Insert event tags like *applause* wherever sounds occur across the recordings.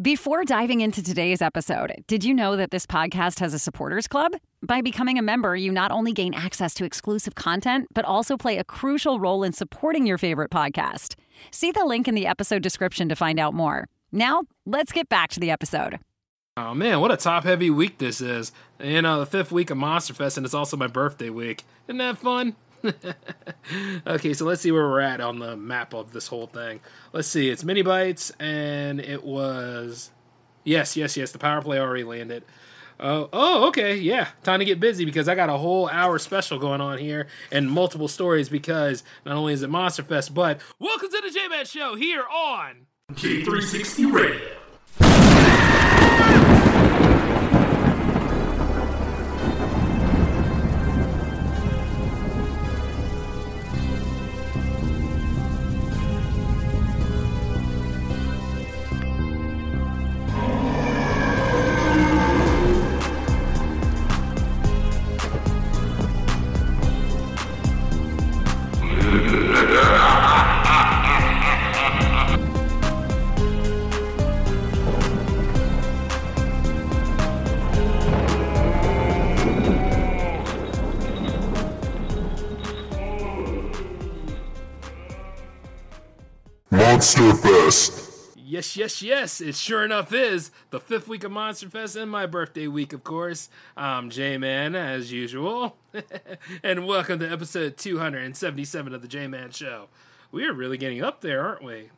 Before diving into today's episode, did you know that this podcast has a supporters club? By becoming a member, you not only gain access to exclusive content, but also play a crucial role in supporting your favorite podcast. See the link in the episode description to find out more. Now, let's get back to the episode. Oh man, what a top heavy week this is. You know, the fifth week of Monster Fest, and it's also my birthday week. Isn't that fun? *laughs* okay, so let's see where we're at on the map of this whole thing. Let's see, it's mini bites, and it was yes, yes, yes. The power play already landed. Oh, oh, okay, yeah. Time to get busy because I got a whole hour special going on here and multiple stories because not only is it Monster Fest, but welcome to the J Man Show here on J360 Radio. Monster Fest. Yes, yes, yes. It sure enough is the fifth week of Monster Fest and my birthday week, of course. I'm J Man, as usual. *laughs* and welcome to episode 277 of the J Man Show. We are really getting up there, aren't we?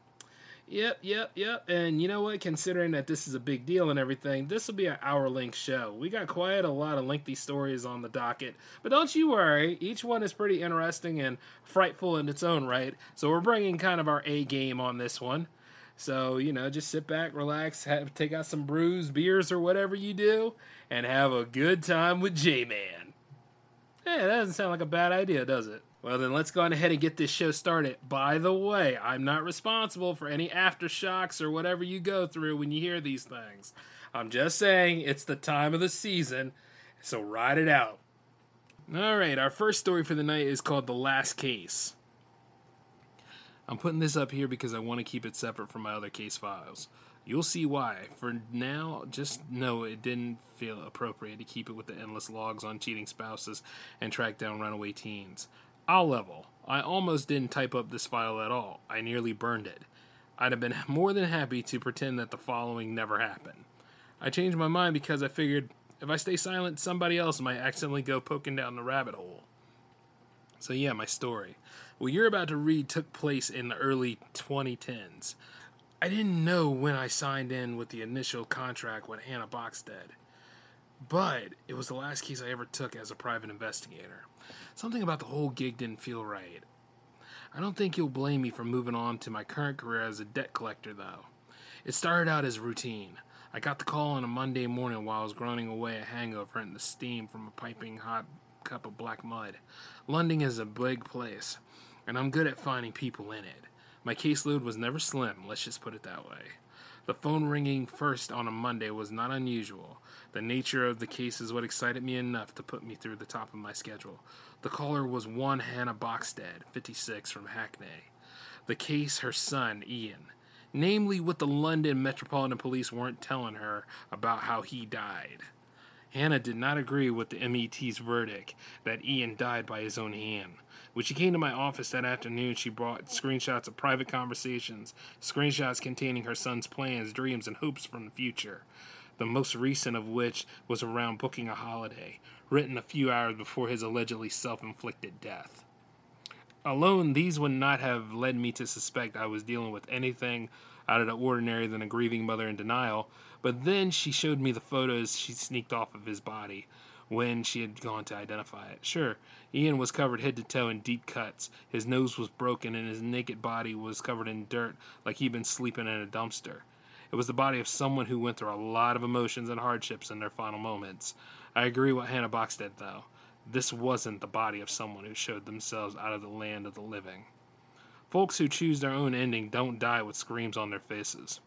Yep, yep, yep. And you know what? Considering that this is a big deal and everything, this will be an hour length show. We got quite a lot of lengthy stories on the docket. But don't you worry, each one is pretty interesting and frightful in its own right. So we're bringing kind of our A game on this one. So, you know, just sit back, relax, have, take out some brews, beers, or whatever you do, and have a good time with J Man. Hey, that doesn't sound like a bad idea, does it? Well, then let's go on ahead and get this show started. By the way, I'm not responsible for any aftershocks or whatever you go through when you hear these things. I'm just saying it's the time of the season, so ride it out. All right, our first story for the night is called The Last Case. I'm putting this up here because I want to keep it separate from my other case files. You'll see why. For now, just know it didn't feel appropriate to keep it with the endless logs on cheating spouses and track down runaway teens. I'll level. I almost didn't type up this file at all. I nearly burned it. I'd have been *laughs* more than happy to pretend that the following never happened. I changed my mind because I figured if I stay silent, somebody else might accidentally go poking down the rabbit hole. So, yeah, my story. What you're about to read took place in the early 2010s. I didn't know when I signed in with the initial contract with Hannah Boxstead, but it was the last case I ever took as a private investigator. Something about the whole gig didn't feel right. I don't think you'll blame me for moving on to my current career as a debt collector, though. It started out as routine. I got the call on a Monday morning while I was groaning away a hangover and the steam from a piping hot cup of black mud. London is a big place, and I'm good at finding people in it. My caseload was never slim, let's just put it that way. The phone ringing first on a Monday was not unusual. The nature of the case is what excited me enough to put me through the top of my schedule. The caller was one Hannah Boxstead, 56, from Hackney. The case, her son, Ian. Namely, what the London Metropolitan Police weren't telling her about how he died. Hannah did not agree with the MET's verdict that Ian died by his own hand. When she came to my office that afternoon, she brought screenshots of private conversations, screenshots containing her son's plans, dreams, and hopes from the future. The most recent of which was around booking a holiday, written a few hours before his allegedly self inflicted death. Alone, these would not have led me to suspect I was dealing with anything out of the ordinary than a grieving mother in denial, but then she showed me the photos she sneaked off of his body when she had gone to identify it. Sure, Ian was covered head to toe in deep cuts. His nose was broken and his naked body was covered in dirt like he'd been sleeping in a dumpster. It was the body of someone who went through a lot of emotions and hardships in their final moments. I agree with Hannah Boxstead, though. This wasn't the body of someone who showed themselves out of the land of the living. Folks who choose their own ending don't die with screams on their faces.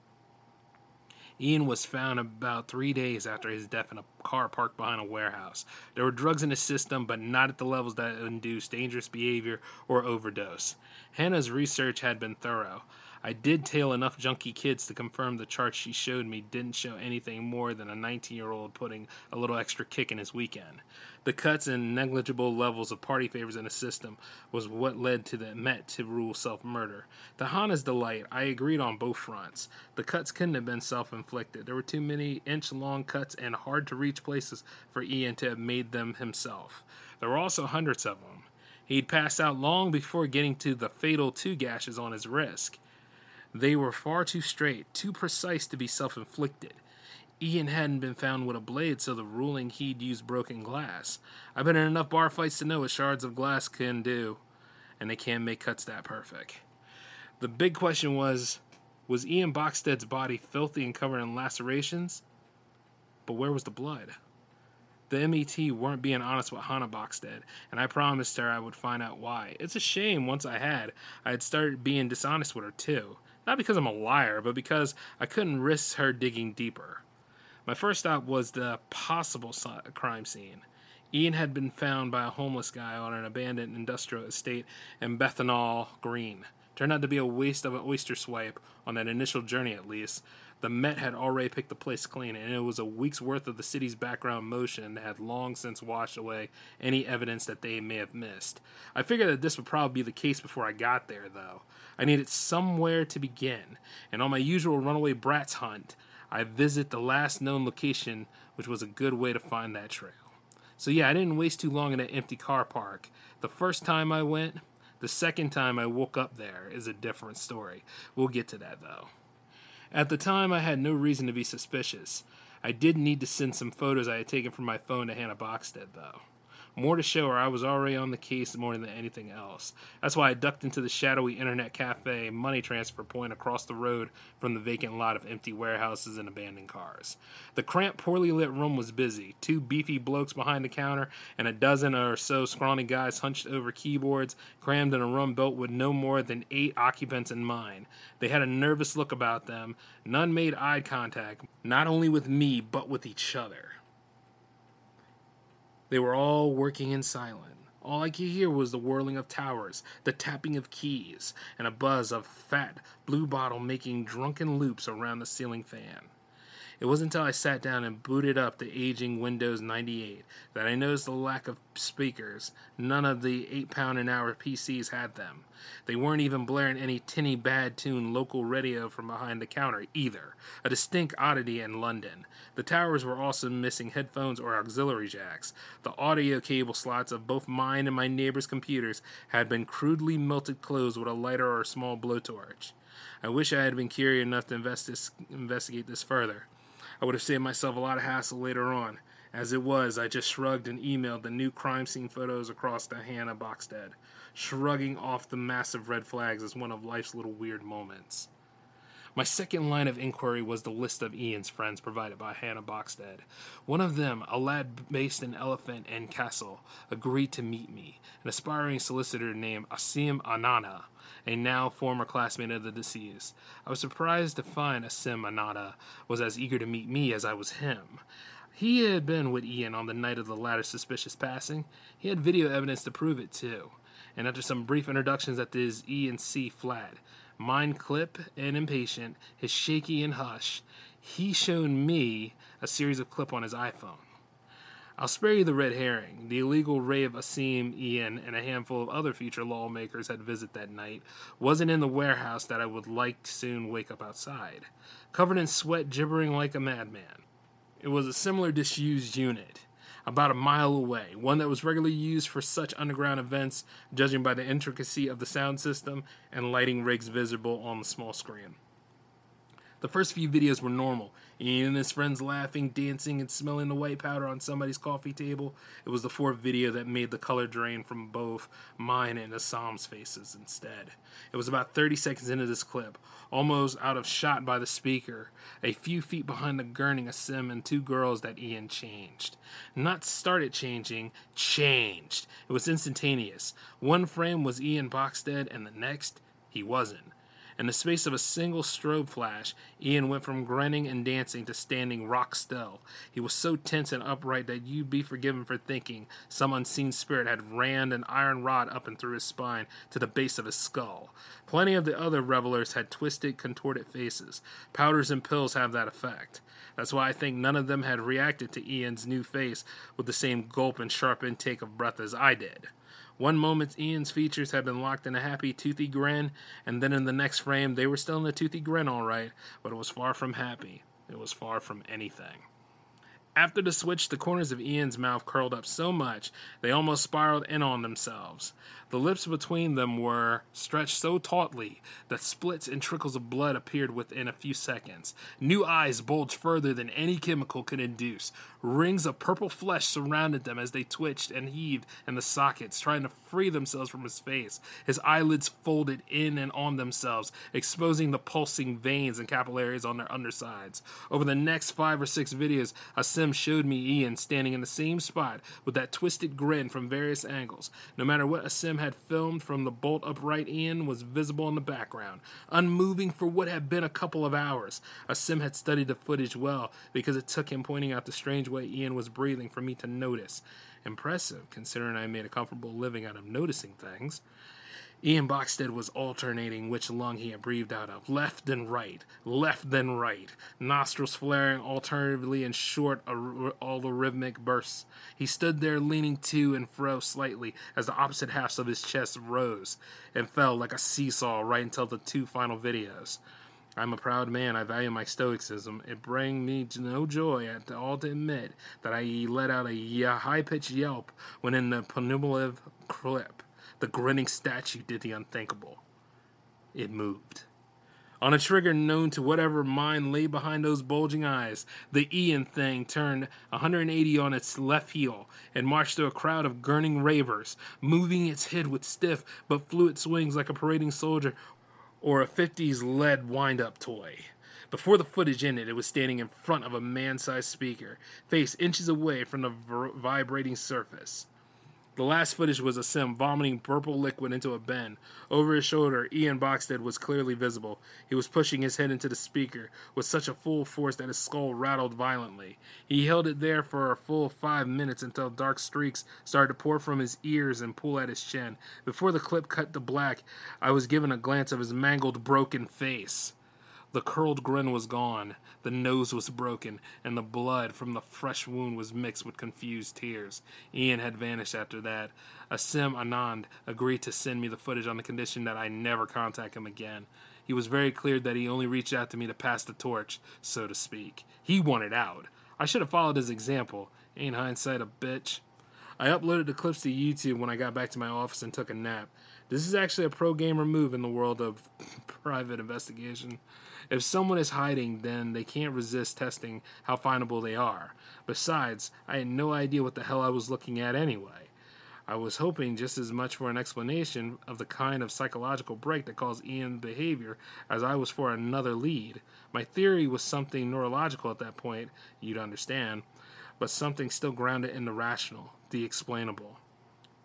Ian was found about three days after his death in a car parked behind a warehouse. There were drugs in his system, but not at the levels that induced dangerous behavior or overdose. Hannah's research had been thorough. I did tail enough junkie kids to confirm the chart she showed me didn't show anything more than a 19 year old putting a little extra kick in his weekend. The cuts and negligible levels of party favors in the system was what led to the Met to rule self murder. To Hannah's delight, I agreed on both fronts. The cuts couldn't have been self inflicted. There were too many inch long cuts and hard to reach places for Ian to have made them himself. There were also hundreds of them. He'd passed out long before getting to the fatal two gashes on his wrist. They were far too straight, too precise to be self inflicted. Ian hadn't been found with a blade, so the ruling he'd used broken glass. I've been in enough bar fights to know what shards of glass can do, and they can't make cuts that perfect. The big question was was Ian Boxstead's body filthy and covered in lacerations? But where was the blood? The MET weren't being honest with Hannah Boxstead, and I promised her I would find out why. It's a shame once I had, I had started being dishonest with her too. Not because I'm a liar, but because I couldn't risk her digging deeper. My first stop was the possible crime scene. Ian had been found by a homeless guy on an abandoned industrial estate in Bethnal Green. Turned out to be a waste of an oyster swipe, on that initial journey at least. The Met had already picked the place clean, and it was a week's worth of the city's background motion that had long since washed away any evidence that they may have missed. I figured that this would probably be the case before I got there, though. I needed somewhere to begin, and on my usual runaway brats hunt, I visit the last known location, which was a good way to find that trail. So yeah, I didn't waste too long in that empty car park. The first time I went, the second time I woke up there is a different story. We'll get to that though. At the time, I had no reason to be suspicious. I did need to send some photos I had taken from my phone to Hannah Boxstead, though. More to show her I was already on the case more than anything else. That's why I ducked into the shadowy internet cafe money transfer point across the road from the vacant lot of empty warehouses and abandoned cars. The cramped, poorly lit room was busy. Two beefy blokes behind the counter and a dozen or so scrawny guys hunched over keyboards, crammed in a room built with no more than eight occupants in mind. They had a nervous look about them. None made eye contact, not only with me, but with each other. They were all working in silence. All I could hear was the whirling of towers, the tapping of keys, and a buzz of fat blue bottle making drunken loops around the ceiling fan. It wasn't until I sat down and booted up the aging Windows 98 that I noticed the lack of speakers. None of the 8 pound an hour PCs had them. They weren't even blaring any tinny bad tune local radio from behind the counter either, a distinct oddity in London. The towers were also missing headphones or auxiliary jacks. The audio cable slots of both mine and my neighbor's computers had been crudely melted closed with a lighter or a small blowtorch. I wish I had been curious enough to invest this, investigate this further. I would have saved myself a lot of hassle later on. As it was, I just shrugged and emailed the new crime scene photos across to Hannah Boxstead, shrugging off the massive red flags as one of life's little weird moments. My second line of inquiry was the list of Ian's friends provided by Hannah Boxstead. One of them, a lad based in Elephant and Castle, agreed to meet me, an aspiring solicitor named Asim Anana, a now former classmate of the deceased. I was surprised to find Asim Anana was as eager to meet me as I was him. He had been with Ian on the night of the latter's suspicious passing. He had video evidence to prove it, too. And after some brief introductions at his E and C flat, mind clip and impatient, his shaky and hush, he showed me a series of clip on his iPhone. I'll spare you the red herring. The illegal rave Asim, Ian, and a handful of other future lawmakers had visited that night wasn't in the warehouse that I would like to soon wake up outside, covered in sweat, gibbering like a madman. It was a similar disused unit, about a mile away, one that was regularly used for such underground events, judging by the intricacy of the sound system and lighting rigs visible on the small screen. The first few videos were normal. Ian and his friends laughing, dancing, and smelling the white powder on somebody's coffee table. It was the fourth video that made the color drain from both mine and Asim's faces instead. It was about 30 seconds into this clip, almost out of shot by the speaker, a few feet behind the gurning Asim and two girls that Ian changed. Not started changing, changed. It was instantaneous. One frame was Ian Boxstead, and the next, he wasn't. In the space of a single strobe flash, Ian went from grinning and dancing to standing rock still. He was so tense and upright that you'd be forgiven for thinking some unseen spirit had rammed an iron rod up and through his spine to the base of his skull. Plenty of the other revelers had twisted, contorted faces. Powders and pills have that effect. That's why I think none of them had reacted to Ian's new face with the same gulp and sharp intake of breath as I did. One moment, Ian's features had been locked in a happy, toothy grin, and then in the next frame, they were still in a toothy grin, all right, but it was far from happy. It was far from anything. After the switch, the corners of Ian's mouth curled up so much they almost spiraled in on themselves. The lips between them were stretched so tautly that splits and trickles of blood appeared within a few seconds. New eyes bulged further than any chemical could induce. Rings of purple flesh surrounded them as they twitched and heaved in the sockets, trying to free themselves from his face. His eyelids folded in and on themselves, exposing the pulsing veins and capillaries on their undersides. Over the next five or six videos, Asim showed me Ian standing in the same spot with that twisted grin from various angles. No matter what Asim had filmed from the bolt upright Ian was visible in the background, unmoving for what had been a couple of hours. Asim had studied the footage well because it took him pointing out the strange way Ian was breathing for me to notice. Impressive, considering I made a comfortable living out of noticing things. Ian Boxstead was alternating which lung he had breathed out of, left and right, left then right, nostrils flaring alternatively in short, all the rhythmic bursts. He stood there leaning to and fro slightly as the opposite halves of his chest rose and fell like a seesaw right until the two final videos. I'm a proud man. I value my stoicism. It brang me no joy at all to admit that I let out a high pitched yelp when in the penultimate clip the grinning statue did the unthinkable. It moved. On a trigger known to whatever mind lay behind those bulging eyes, the Ian thing turned 180 on its left heel and marched through a crowd of gurning ravers, moving its head with stiff but fluid swings like a parading soldier or a 50s lead wind up toy. Before the footage ended, it was standing in front of a man sized speaker, face inches away from the vibrating surface. The last footage was Asim vomiting purple liquid into a bin. Over his shoulder, Ian Boxstead was clearly visible. He was pushing his head into the speaker with such a full force that his skull rattled violently. He held it there for a full five minutes until dark streaks started to pour from his ears and pull at his chin. Before the clip cut to black, I was given a glance of his mangled, broken face. The curled grin was gone, the nose was broken, and the blood from the fresh wound was mixed with confused tears. Ian had vanished after that. Asim Anand agreed to send me the footage on the condition that I never contact him again. He was very clear that he only reached out to me to pass the torch, so to speak. He wanted out. I should have followed his example. Ain't hindsight a bitch? I uploaded the clips to YouTube when I got back to my office and took a nap. This is actually a pro gamer move in the world of *laughs* private investigation. If someone is hiding, then they can't resist testing how findable they are. Besides, I had no idea what the hell I was looking at anyway. I was hoping just as much for an explanation of the kind of psychological break that caused Ian's behavior as I was for another lead. My theory was something neurological at that point, you'd understand, but something still grounded in the rational, the explainable.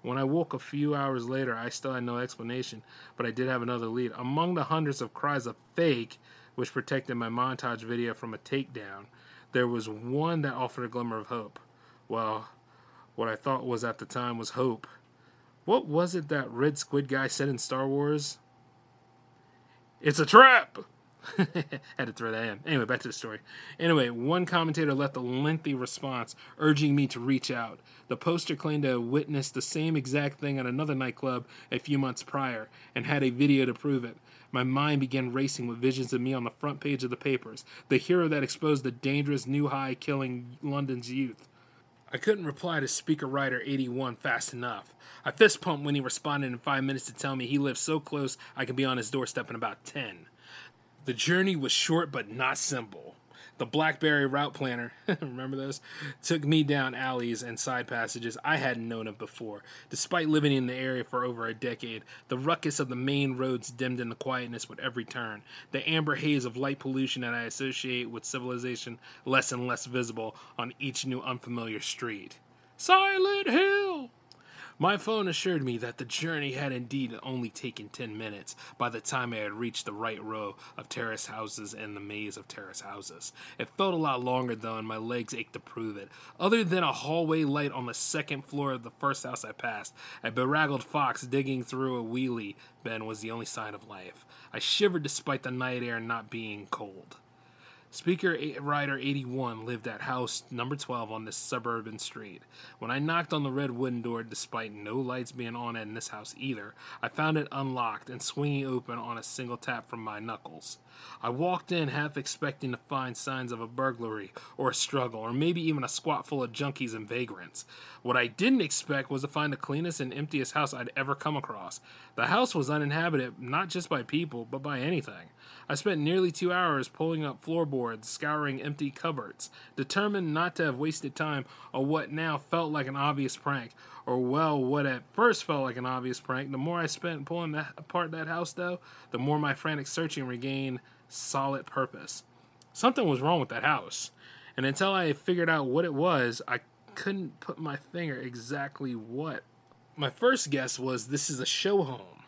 When I woke a few hours later, I still had no explanation, but I did have another lead. Among the hundreds of cries of fake which protected my montage video from a takedown, there was one that offered a glimmer of hope. Well, what I thought was at the time was hope. What was it that Red Squid guy said in Star Wars? It's a trap! *laughs* Had to throw that in. Anyway, back to the story. Anyway, one commentator left a lengthy response urging me to reach out. The poster claimed to have witnessed the same exact thing at another nightclub a few months prior and had a video to prove it. My mind began racing with visions of me on the front page of the papers, the hero that exposed the dangerous new high killing London's youth. I couldn't reply to Speaker Writer 81 fast enough. I fist pumped when he responded in five minutes to tell me he lived so close I could be on his doorstep in about 10. The journey was short but not simple. The Blackberry route planner, *laughs* remember those? Took me down alleys and side passages I hadn't known of before. Despite living in the area for over a decade, the ruckus of the main roads dimmed into quietness with every turn. The amber haze of light pollution that I associate with civilization less and less visible on each new unfamiliar street. Silent Hill! My phone assured me that the journey had indeed only taken 10 minutes by the time I had reached the right row of terrace houses and the maze of terrace houses. It felt a lot longer though, and my legs ached to prove it. Other than a hallway light on the second floor of the first house I passed, a beraggled fox digging through a wheelie bin was the only sign of life. I shivered despite the night air not being cold. Speaker Rider 81 lived at house number 12 on this suburban street. When I knocked on the red wooden door, despite no lights being on in this house either, I found it unlocked and swinging open on a single tap from my knuckles. I walked in half expecting to find signs of a burglary or a struggle, or maybe even a squat full of junkies and vagrants. What I didn't expect was to find the cleanest and emptiest house I'd ever come across. The house was uninhabited not just by people, but by anything. I spent nearly two hours pulling up floorboards, scouring empty cupboards, determined not to have wasted time on what now felt like an obvious prank, or well, what at first felt like an obvious prank. The more I spent pulling that, apart that house, though, the more my frantic searching regained solid purpose. Something was wrong with that house, and until I figured out what it was, I couldn't put my finger exactly what. My first guess was this is a show home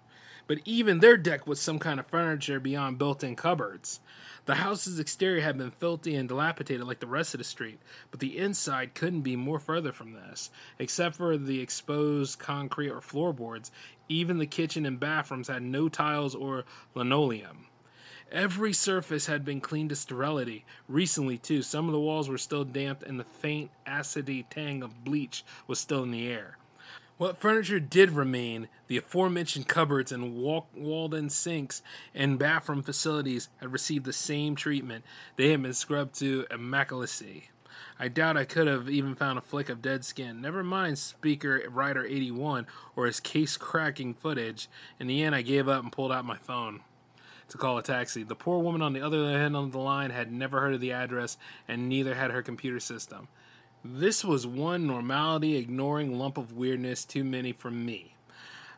but even their deck was some kind of furniture beyond built in cupboards. The house's exterior had been filthy and dilapidated like the rest of the street, but the inside couldn't be more further from this. Except for the exposed concrete or floorboards, even the kitchen and bathrooms had no tiles or linoleum. Every surface had been cleaned to sterility. Recently, too, some of the walls were still damp and the faint, acidy tang of bleach was still in the air. What furniture did remain, the aforementioned cupboards and walled in sinks and bathroom facilities had received the same treatment. They had been scrubbed to immaculacy. I doubt I could have even found a flick of dead skin. Never mind Speaker Rider 81 or his case cracking footage. In the end, I gave up and pulled out my phone to call a taxi. The poor woman on the other end of the line had never heard of the address, and neither had her computer system. This was one normality ignoring lump of weirdness too many for me.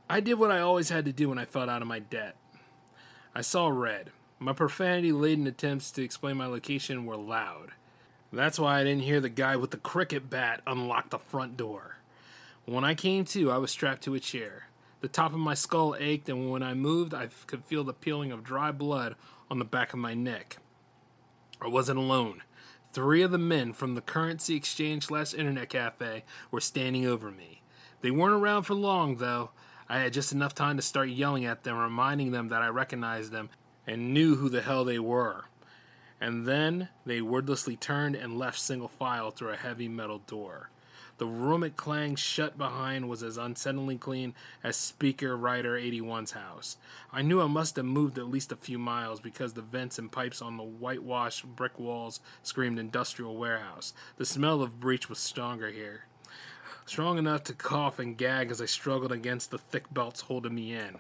I did what I always had to do when I felt out of my debt. I saw red. My profanity laden attempts to explain my location were loud. That's why I didn't hear the guy with the cricket bat unlock the front door. When I came to, I was strapped to a chair. The top of my skull ached, and when I moved, I could feel the peeling of dry blood on the back of my neck. I wasn't alone. Three of the men from the currency exchange slash internet cafe were standing over me. They weren't around for long, though. I had just enough time to start yelling at them, reminding them that I recognized them and knew who the hell they were. And then they wordlessly turned and left single file through a heavy metal door. The room it clanged shut behind was as unsettlingly clean as Speaker Rider 81's house. I knew I must have moved at least a few miles because the vents and pipes on the whitewashed brick walls screamed industrial warehouse. The smell of breach was stronger here. Strong enough to cough and gag as I struggled against the thick belts holding me in.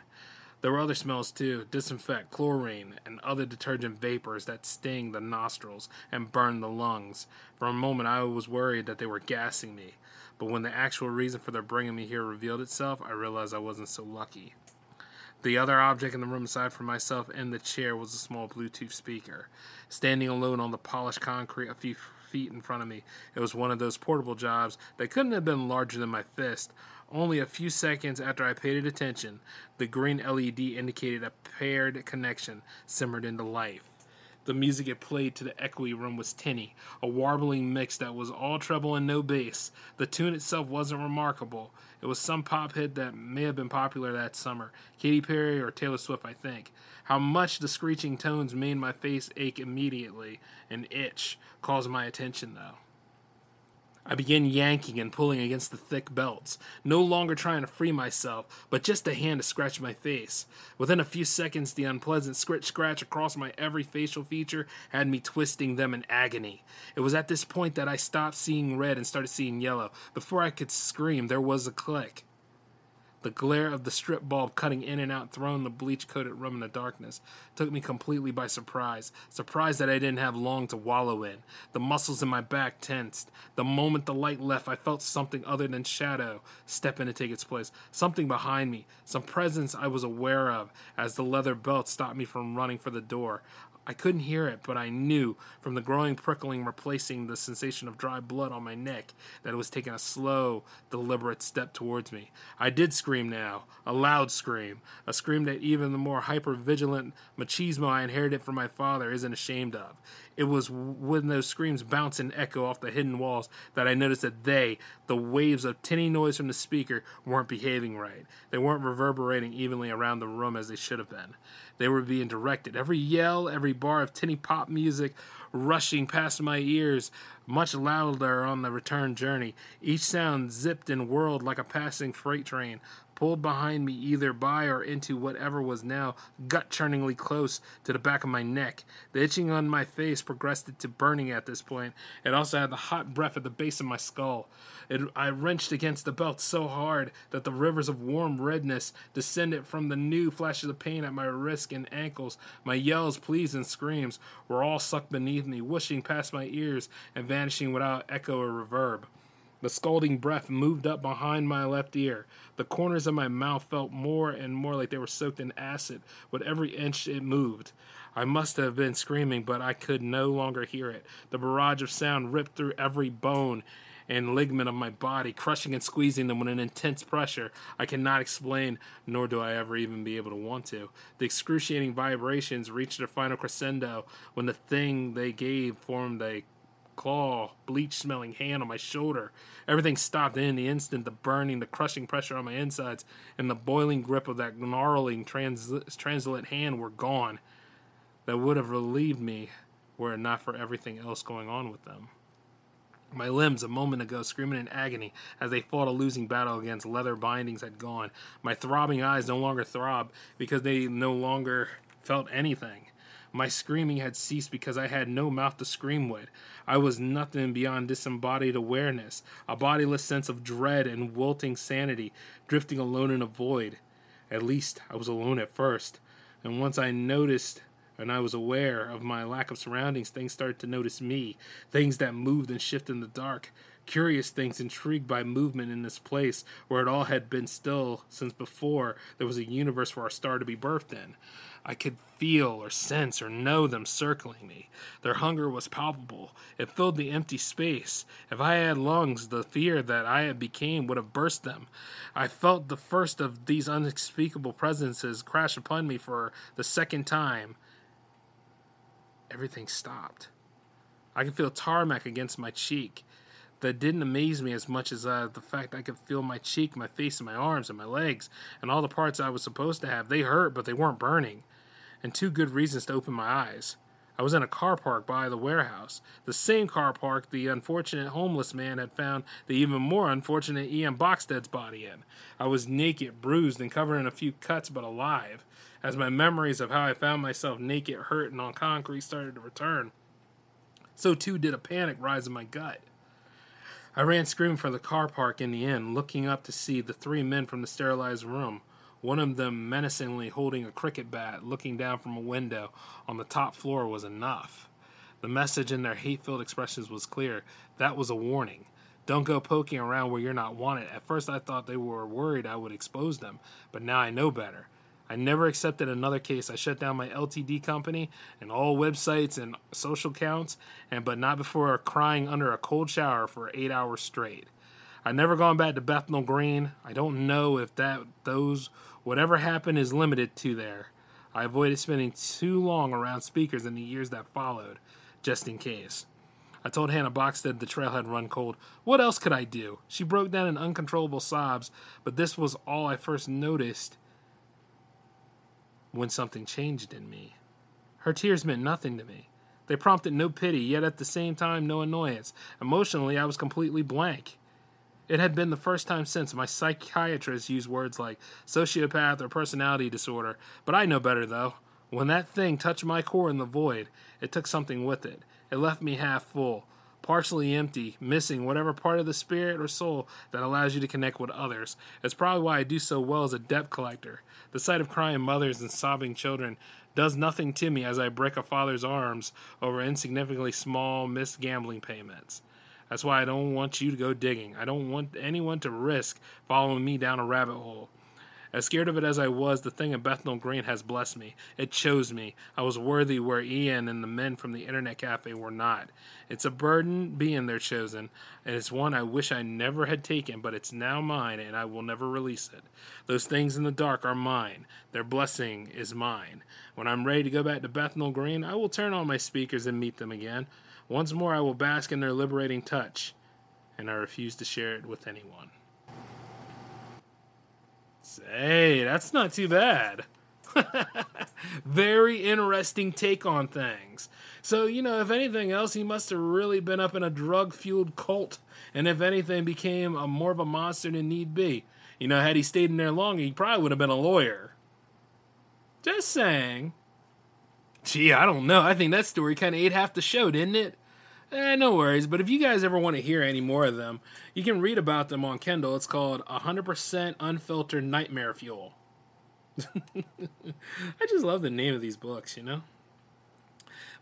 There were other smells too disinfect, chlorine, and other detergent vapors that sting the nostrils and burn the lungs. For a moment, I was worried that they were gassing me but when the actual reason for their bringing me here revealed itself, I realized I wasn't so lucky. The other object in the room, aside from myself and the chair, was a small Bluetooth speaker. Standing alone on the polished concrete a few feet in front of me, it was one of those portable jobs that couldn't have been larger than my fist. Only a few seconds after I paid it attention, the green LED indicated a paired connection simmered into life. The music it played to the echoey room was tinny, a warbling mix that was all treble and no bass. The tune itself wasn't remarkable. It was some pop hit that may have been popular that summer, Katy Perry or Taylor Swift, I think. How much the screeching tones made my face ache immediately. An itch caused my attention, though. I began yanking and pulling against the thick belts, no longer trying to free myself, but just a hand to scratch my face. Within a few seconds, the unpleasant scritch scratch across my every facial feature had me twisting them in agony. It was at this point that I stopped seeing red and started seeing yellow. Before I could scream, there was a click. The glare of the strip bulb cutting in and out, throwing the bleach coated room in the darkness, took me completely by surprise. Surprise that I didn't have long to wallow in. The muscles in my back tensed. The moment the light left, I felt something other than shadow step in to take its place. Something behind me, some presence I was aware of, as the leather belt stopped me from running for the door. I couldn't hear it, but I knew from the growing prickling replacing the sensation of dry blood on my neck that it was taking a slow, deliberate step towards me. I did scream now, a loud scream, a scream that even the more hyper vigilant machismo I inherited from my father isn't ashamed of. It was when those screams bounce and echo off the hidden walls that I noticed that they, the waves of tinny noise from the speaker, weren't behaving right. They weren't reverberating evenly around the room as they should have been. They were being directed. Every yell, every bar of tinny pop music rushing past my ears, much louder on the return journey. Each sound zipped and whirled like a passing freight train, pulled behind me either by or into whatever was now gut churningly close to the back of my neck. The itching on my face progressed to burning at this point. It also had the hot breath at the base of my skull. It, I wrenched against the belt so hard that the rivers of warm redness descended from the new flashes of pain at my wrists and ankles. My yells, pleas, and screams were all sucked beneath me, whooshing past my ears and vanishing without echo or reverb. The scalding breath moved up behind my left ear. The corners of my mouth felt more and more like they were soaked in acid with every inch it moved. I must have been screaming, but I could no longer hear it. The barrage of sound ripped through every bone and ligament of my body, crushing and squeezing them with an intense pressure I cannot explain, nor do I ever even be able to want to. The excruciating vibrations reached their final crescendo when the thing they gave formed a claw, bleach smelling hand on my shoulder. Everything stopped in the instant the burning, the crushing pressure on my insides, and the boiling grip of that gnarling, trans- translate hand were gone. That would have relieved me were it not for everything else going on with them. My limbs, a moment ago screaming in agony as they fought a losing battle against leather bindings, had gone. My throbbing eyes no longer throbbed because they no longer felt anything. My screaming had ceased because I had no mouth to scream with. I was nothing beyond disembodied awareness, a bodiless sense of dread and wilting sanity, drifting alone in a void. At least I was alone at first, and once I noticed and I was aware of my lack of surroundings, things started to notice me, things that moved and shifted in the dark, curious things intrigued by movement in this place where it all had been still since before there was a universe for our star to be birthed in. I could feel or sense or know them circling me. Their hunger was palpable. It filled the empty space. If I had lungs, the fear that I had became would have burst them. I felt the first of these unspeakable presences crash upon me for the second time. Everything stopped. I could feel tarmac against my cheek. That didn't amaze me as much as uh, the fact I could feel my cheek, my face, and my arms, and my legs, and all the parts I was supposed to have. They hurt, but they weren't burning and two good reasons to open my eyes. I was in a car park by the warehouse, the same car park the unfortunate homeless man had found the even more unfortunate Ian Boxstead's body in. I was naked, bruised, and covered in a few cuts, but alive. As my memories of how I found myself naked, hurt, and on concrete started to return, so too did a panic rise in my gut. I ran screaming for the car park in the inn, looking up to see the three men from the sterilized room one of them menacingly holding a cricket bat, looking down from a window on the top floor, was enough. The message in their hate filled expressions was clear. That was a warning. Don't go poking around where you're not wanted. At first, I thought they were worried I would expose them, but now I know better. I never accepted another case. I shut down my LTD company and all websites and social accounts, and but not before crying under a cold shower for eight hours straight. I've never gone back to Bethnal Green. I don't know if that those Whatever happened is limited to there. I avoided spending too long around speakers in the years that followed, just in case. I told Hannah Boxstead the trail had run cold. What else could I do? She broke down in uncontrollable sobs, but this was all I first noticed when something changed in me. Her tears meant nothing to me. They prompted no pity, yet at the same time no annoyance. Emotionally, I was completely blank. It had been the first time since my psychiatrist used words like sociopath or personality disorder, but I know better though. When that thing touched my core in the void, it took something with it. It left me half full, partially empty, missing whatever part of the spirit or soul that allows you to connect with others. It's probably why I do so well as a debt collector. The sight of crying mothers and sobbing children does nothing to me as I break a father's arms over insignificantly small missed gambling payments. That's why I don't want you to go digging. I don't want anyone to risk following me down a rabbit hole. As scared of it as I was, the thing in Bethnal Green has blessed me. It chose me. I was worthy where Ian and the men from the Internet Cafe were not. It's a burden being their chosen, and it's one I wish I never had taken, but it's now mine, and I will never release it. Those things in the dark are mine. Their blessing is mine. When I'm ready to go back to Bethnal Green, I will turn on my speakers and meet them again. Once more, I will bask in their liberating touch, and I refuse to share it with anyone. Hey, that's not too bad. *laughs* Very interesting take on things. So, you know, if anything else, he must have really been up in a drug fueled cult, and if anything, became a more of a monster than need be. You know, had he stayed in there long, he probably would have been a lawyer. Just saying. Gee, I don't know. I think that story kind of ate half the show, didn't it? Eh, no worries. But if you guys ever want to hear any more of them, you can read about them on Kindle. It's called 100% Unfiltered Nightmare Fuel. *laughs* I just love the name of these books, you know?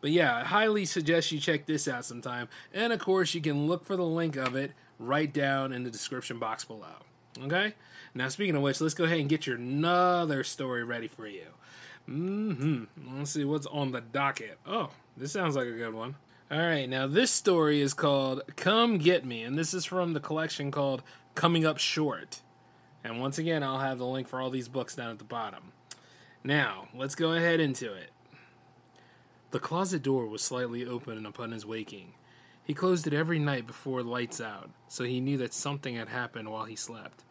But yeah, I highly suggest you check this out sometime. And of course, you can look for the link of it right down in the description box below. Okay? Now, speaking of which, let's go ahead and get your another story ready for you. Mm hmm. Let's see what's on the docket. Oh, this sounds like a good one. All right, now this story is called Come Get Me, and this is from the collection called Coming Up Short. And once again, I'll have the link for all these books down at the bottom. Now, let's go ahead into it. The closet door was slightly open upon his waking. He closed it every night before lights out, so he knew that something had happened while he slept.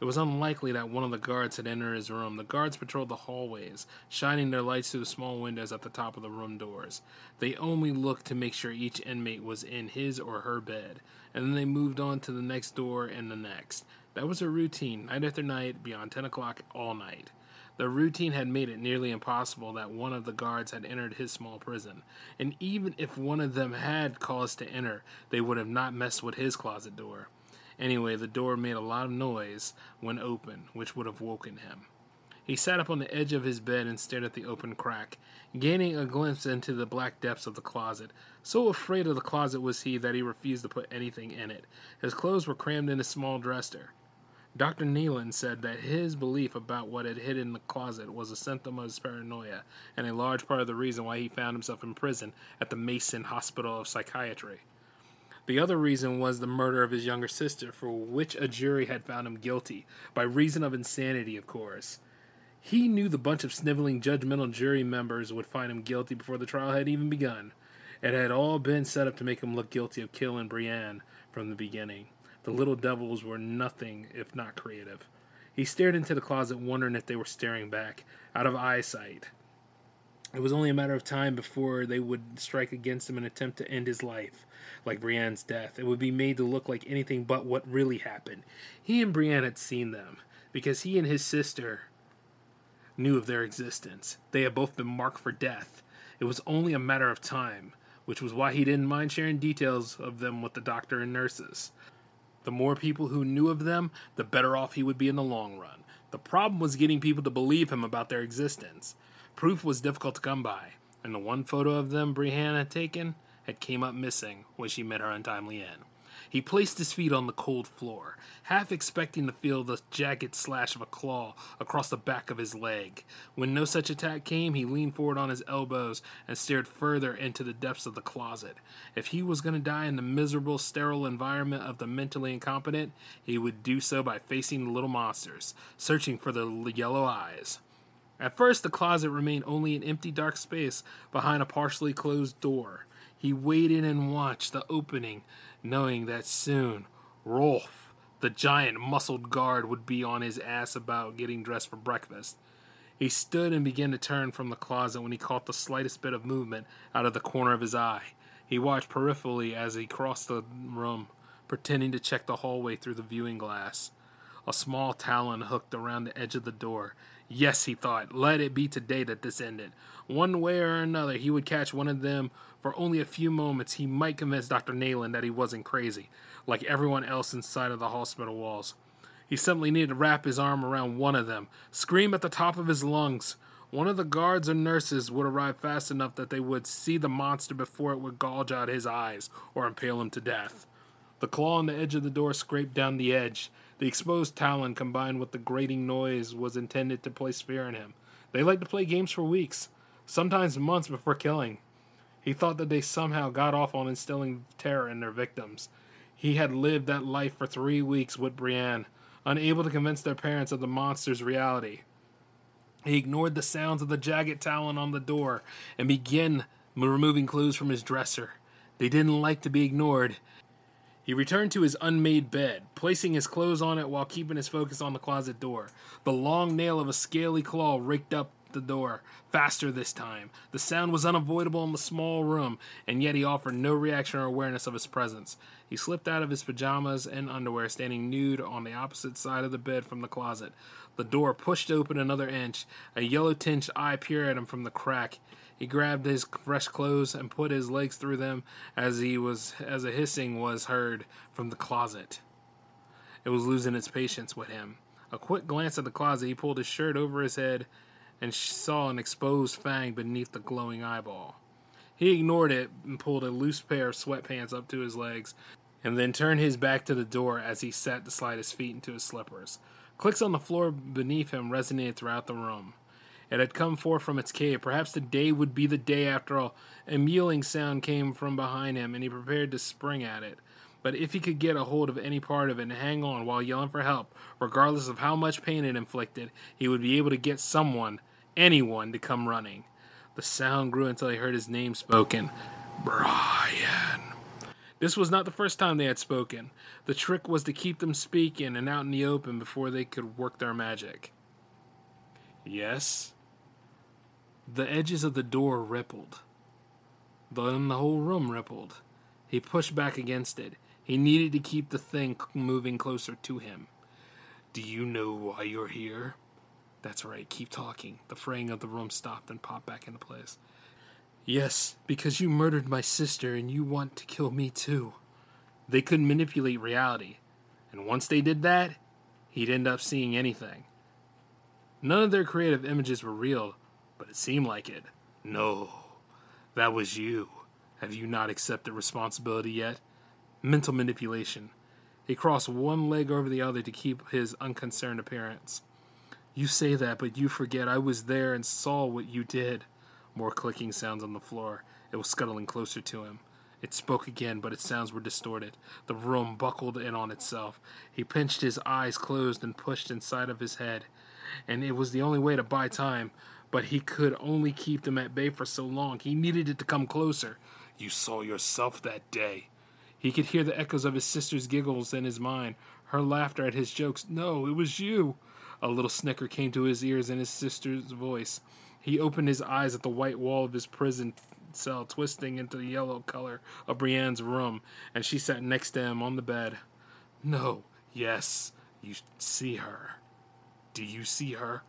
It was unlikely that one of the guards had entered his room. The guards patrolled the hallways, shining their lights through the small windows at the top of the room doors. They only looked to make sure each inmate was in his or her bed, and then they moved on to the next door and the next. That was a routine, night after night, beyond 10 o'clock all night. The routine had made it nearly impossible that one of the guards had entered his small prison, and even if one of them had cause to enter, they would have not messed with his closet door. Anyway, the door made a lot of noise when open, which would have woken him. He sat up on the edge of his bed and stared at the open crack, gaining a glimpse into the black depths of the closet. So afraid of the closet was he that he refused to put anything in it. His clothes were crammed in a small dresser. Dr. Nealon said that his belief about what had hidden in the closet was a symptom of his paranoia, and a large part of the reason why he found himself in prison at the Mason Hospital of Psychiatry. The other reason was the murder of his younger sister, for which a jury had found him guilty, by reason of insanity, of course. He knew the bunch of sniveling, judgmental jury members would find him guilty before the trial had even begun. It had all been set up to make him look guilty of killing Brienne from the beginning. The little devils were nothing if not creative. He stared into the closet, wondering if they were staring back, out of eyesight. It was only a matter of time before they would strike against him and attempt to end his life, like Brienne's death. It would be made to look like anything but what really happened. He and Brienne had seen them, because he and his sister knew of their existence. They had both been marked for death. It was only a matter of time, which was why he didn't mind sharing details of them with the doctor and nurses. The more people who knew of them, the better off he would be in the long run. The problem was getting people to believe him about their existence. Proof was difficult to come by, and the one photo of them Brienne had taken had came up missing when she met her untimely end. He placed his feet on the cold floor, half expecting to feel the jagged slash of a claw across the back of his leg. When no such attack came, he leaned forward on his elbows and stared further into the depths of the closet. If he was going to die in the miserable, sterile environment of the mentally incompetent, he would do so by facing the little monsters, searching for the yellow eyes. At first, the closet remained only an empty, dark space behind a partially closed door. He waited and watched the opening, knowing that soon Rolf, the giant muscled guard, would be on his ass about getting dressed for breakfast. He stood and began to turn from the closet when he caught the slightest bit of movement out of the corner of his eye. He watched peripherally as he crossed the room, pretending to check the hallway through the viewing glass. A small talon hooked around the edge of the door. Yes, he thought, let it be today that this ended. One way or another, he would catch one of them for only a few moments. He might convince Dr. Nayland that he wasn't crazy, like everyone else inside of the hospital walls. He simply needed to wrap his arm around one of them, scream at the top of his lungs. One of the guards or nurses would arrive fast enough that they would see the monster before it would gouge out his eyes or impale him to death. The claw on the edge of the door scraped down the edge. The exposed talon combined with the grating noise was intended to place fear in him. They liked to play games for weeks, sometimes months before killing. He thought that they somehow got off on instilling terror in their victims. He had lived that life for three weeks with Brienne, unable to convince their parents of the monster's reality. He ignored the sounds of the jagged talon on the door and began removing clues from his dresser. They didn't like to be ignored. He returned to his unmade bed, placing his clothes on it while keeping his focus on the closet door. The long nail of a scaly claw raked up the door, faster this time. The sound was unavoidable in the small room, and yet he offered no reaction or awareness of his presence. He slipped out of his pajamas and underwear, standing nude on the opposite side of the bed from the closet. The door pushed open another inch. A yellow tinged eye peered at him from the crack. He grabbed his fresh clothes and put his legs through them as he was as a hissing was heard from the closet. It was losing its patience with him. A quick glance at the closet, he pulled his shirt over his head and saw an exposed fang beneath the glowing eyeball. He ignored it and pulled a loose pair of sweatpants up to his legs, and then turned his back to the door as he sat to slide his feet into his slippers. Clicks on the floor beneath him resonated throughout the room. It had come forth from its cave. Perhaps the day would be the day after all. A mewling sound came from behind him, and he prepared to spring at it. But if he could get a hold of any part of it and hang on while yelling for help, regardless of how much pain it inflicted, he would be able to get someone, anyone, to come running. The sound grew until he heard his name spoken Brian. This was not the first time they had spoken. The trick was to keep them speaking and out in the open before they could work their magic. Yes? The edges of the door rippled. Then the whole room rippled. He pushed back against it. He needed to keep the thing moving closer to him. Do you know why you're here? That's right, keep talking. The fraying of the room stopped and popped back into place. Yes, because you murdered my sister and you want to kill me too. They could manipulate reality, and once they did that, he'd end up seeing anything. None of their creative images were real, but it seemed like it. No, that was you. Have you not accepted responsibility yet? Mental manipulation. He crossed one leg over the other to keep his unconcerned appearance. You say that, but you forget I was there and saw what you did. More clicking sounds on the floor. It was scuttling closer to him. It spoke again, but its sounds were distorted. The room buckled in on itself. He pinched his eyes closed and pushed inside of his head. And it was the only way to buy time, but he could only keep them at bay for so long. He needed it to come closer. You saw yourself that day. He could hear the echoes of his sister's giggles in his mind, her laughter at his jokes. No, it was you. A little snicker came to his ears in his sister's voice. He opened his eyes at the white wall of his prison cell, twisting into the yellow color of Brienne's room, and she sat next to him on the bed. No, yes, you see her. Do you see her?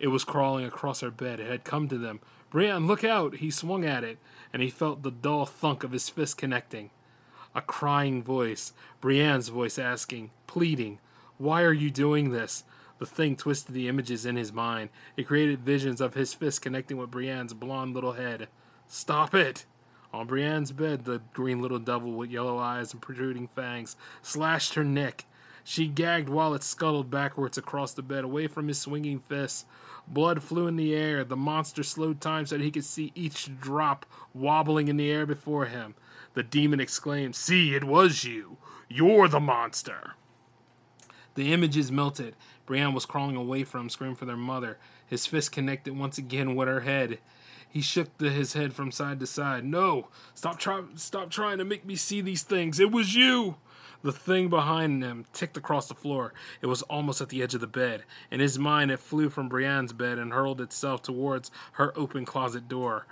It was crawling across her bed. It had come to them. Brienne, look out! He swung at it, and he felt the dull thunk of his fist connecting. A crying voice, Brienne's voice asking, pleading, Why are you doing this? The thing twisted the images in his mind. It created visions of his fist connecting with Brienne's blonde little head. Stop it! On Brienne's bed, the green little devil with yellow eyes and protruding fangs slashed her neck. She gagged while it scuttled backwards across the bed, away from his swinging fists. Blood flew in the air. The monster slowed time so that he could see each drop wobbling in the air before him. The demon exclaimed, See, it was you! You're the monster! The images melted. Brienne was crawling away from him, screaming for their mother. His fist connected once again with her head. He shook the, his head from side to side. No! Stop, try, stop trying to make me see these things! It was you! The thing behind him ticked across the floor. It was almost at the edge of the bed. In his mind, it flew from Brienne's bed and hurled itself towards her open closet door.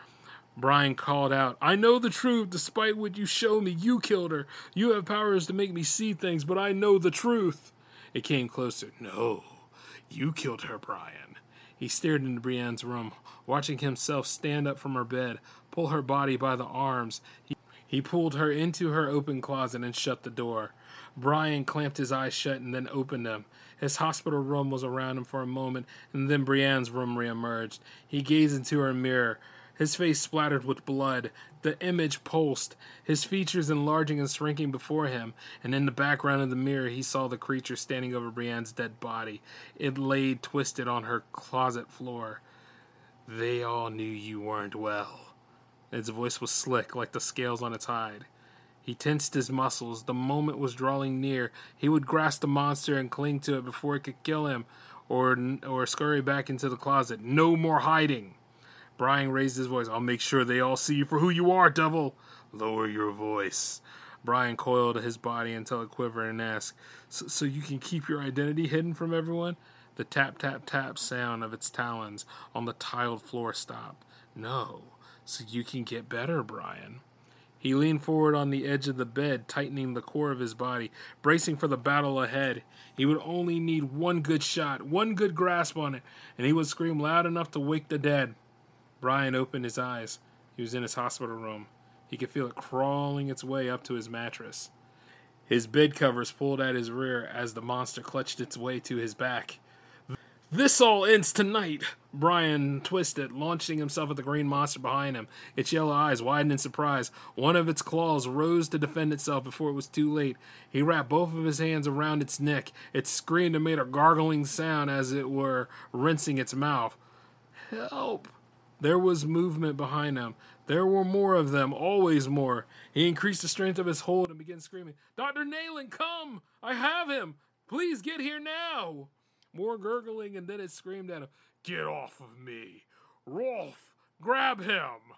Brian called out, I know the truth. Despite what you show me, you killed her. You have powers to make me see things, but I know the truth. It came closer. No, you killed her, Brian. He stared into Brienne's room, watching himself stand up from her bed, pull her body by the arms. He, he pulled her into her open closet and shut the door. Brian clamped his eyes shut and then opened them. His hospital room was around him for a moment, and then Brienne's room reemerged. He gazed into her mirror. His face splattered with blood. The image pulsed, his features enlarging and shrinking before him, and in the background of the mirror he saw the creature standing over Brienne's dead body. It lay twisted on her closet floor. They all knew you weren't well. Its voice was slick, like the scales on its hide. He tensed his muscles. The moment was drawing near. He would grasp the monster and cling to it before it could kill him, or or scurry back into the closet. No more hiding. Brian raised his voice. I'll make sure they all see you for who you are, devil. Lower your voice. Brian coiled his body until it quivered and asked, so, so you can keep your identity hidden from everyone? The tap, tap, tap sound of its talons on the tiled floor stopped. No, so you can get better, Brian. He leaned forward on the edge of the bed, tightening the core of his body, bracing for the battle ahead. He would only need one good shot, one good grasp on it, and he would scream loud enough to wake the dead. Brian opened his eyes. He was in his hospital room. He could feel it crawling its way up to his mattress. His bed covers pulled at his rear as the monster clutched its way to his back. This all ends tonight. Brian twisted, launching himself at the green monster behind him. Its yellow eyes widened in surprise. One of its claws rose to defend itself before it was too late. He wrapped both of his hands around its neck. It screamed and made a gargling sound as it were rinsing its mouth. Help! There was movement behind him. There were more of them, always more. He increased the strength of his hold and began screaming, Dr. Nayland, come! I have him! Please get here now! More gurgling, and then it screamed at him, Get off of me! Rolf, grab him!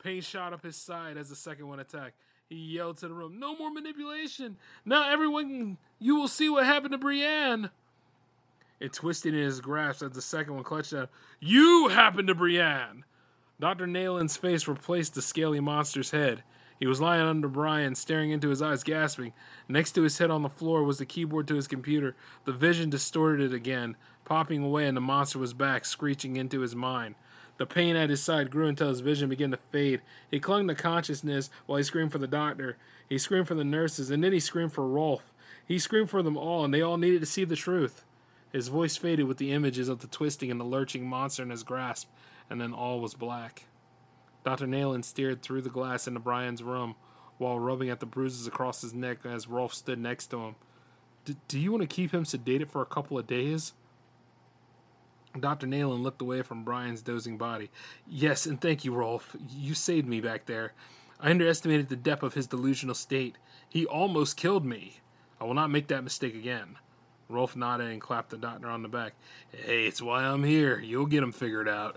Pain shot up his side as the second one attacked. He yelled to the room, No more manipulation! Now everyone, you will see what happened to Brienne! It twisted in his grasp as the second one clutched at him. You happened to Brienne! Dr. Nayland's face replaced the scaly monster's head. He was lying under Brian, staring into his eyes, gasping. Next to his head on the floor was the keyboard to his computer. The vision distorted it again, popping away, and the monster was back, screeching into his mind. The pain at his side grew until his vision began to fade. He clung to consciousness while he screamed for the doctor. He screamed for the nurses, and then he screamed for Rolf. He screamed for them all, and they all needed to see the truth. His voice faded with the images of the twisting and the lurching monster in his grasp, and then all was black. Dr. Nayland stared through the glass into Brian's room while rubbing at the bruises across his neck as Rolf stood next to him. Do you want to keep him sedated for a couple of days? Dr. Nayland looked away from Brian's dozing body. Yes, and thank you, Rolf. You saved me back there. I underestimated the depth of his delusional state. He almost killed me. I will not make that mistake again. Rolf nodded and clapped the doctor on the back. Hey, it's why I'm here. You'll get him figured out.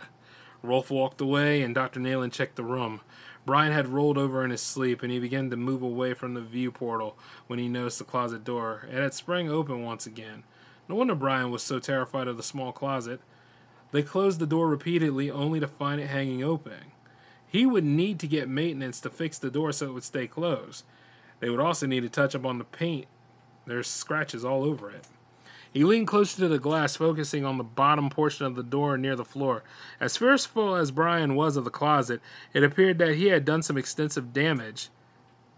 Rolf walked away, and Dr. Nayland checked the room. Brian had rolled over in his sleep, and he began to move away from the view portal when he noticed the closet door. It had sprang open once again. No wonder Brian was so terrified of the small closet. They closed the door repeatedly, only to find it hanging open. He would need to get maintenance to fix the door so it would stay closed. They would also need to touch up on the paint. There's scratches all over it. He leaned closer to the glass, focusing on the bottom portion of the door near the floor. As fearful as Brian was of the closet, it appeared that he had done some extensive damage.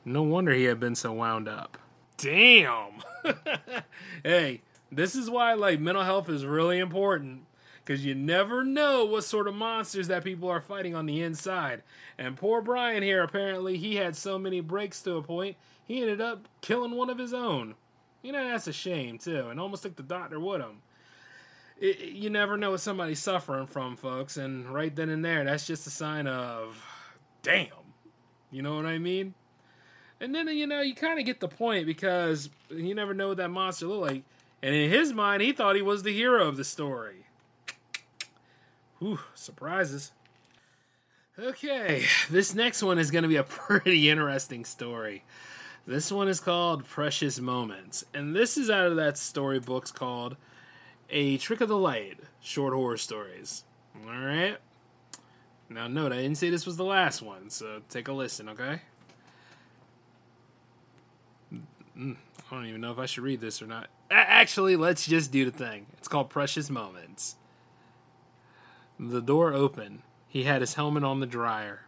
No wonder he had been so wound up. Damn! *laughs* hey, this is why like mental health is really important because you never know what sort of monsters that people are fighting on the inside. And poor Brian here, apparently, he had so many breaks to a point, he ended up killing one of his own. You know, that's a shame, too, and almost took the doctor with him. It, it, you never know what somebody's suffering from, folks, and right then and there, that's just a sign of, damn. You know what I mean? And then, you know, you kind of get the point because you never know what that monster looked like. And in his mind, he thought he was the hero of the story. Whew, surprises. Okay, this next one is going to be a *laughs* pretty interesting story. This one is called Precious Moments, and this is out of that storybook's called A Trick of the Light Short Horror Stories. All right? Now, note, I didn't say this was the last one, so take a listen, okay? Mm, I don't even know if I should read this or not. Actually, let's just do the thing. It's called Precious Moments. The door opened. He had his helmet on the dryer.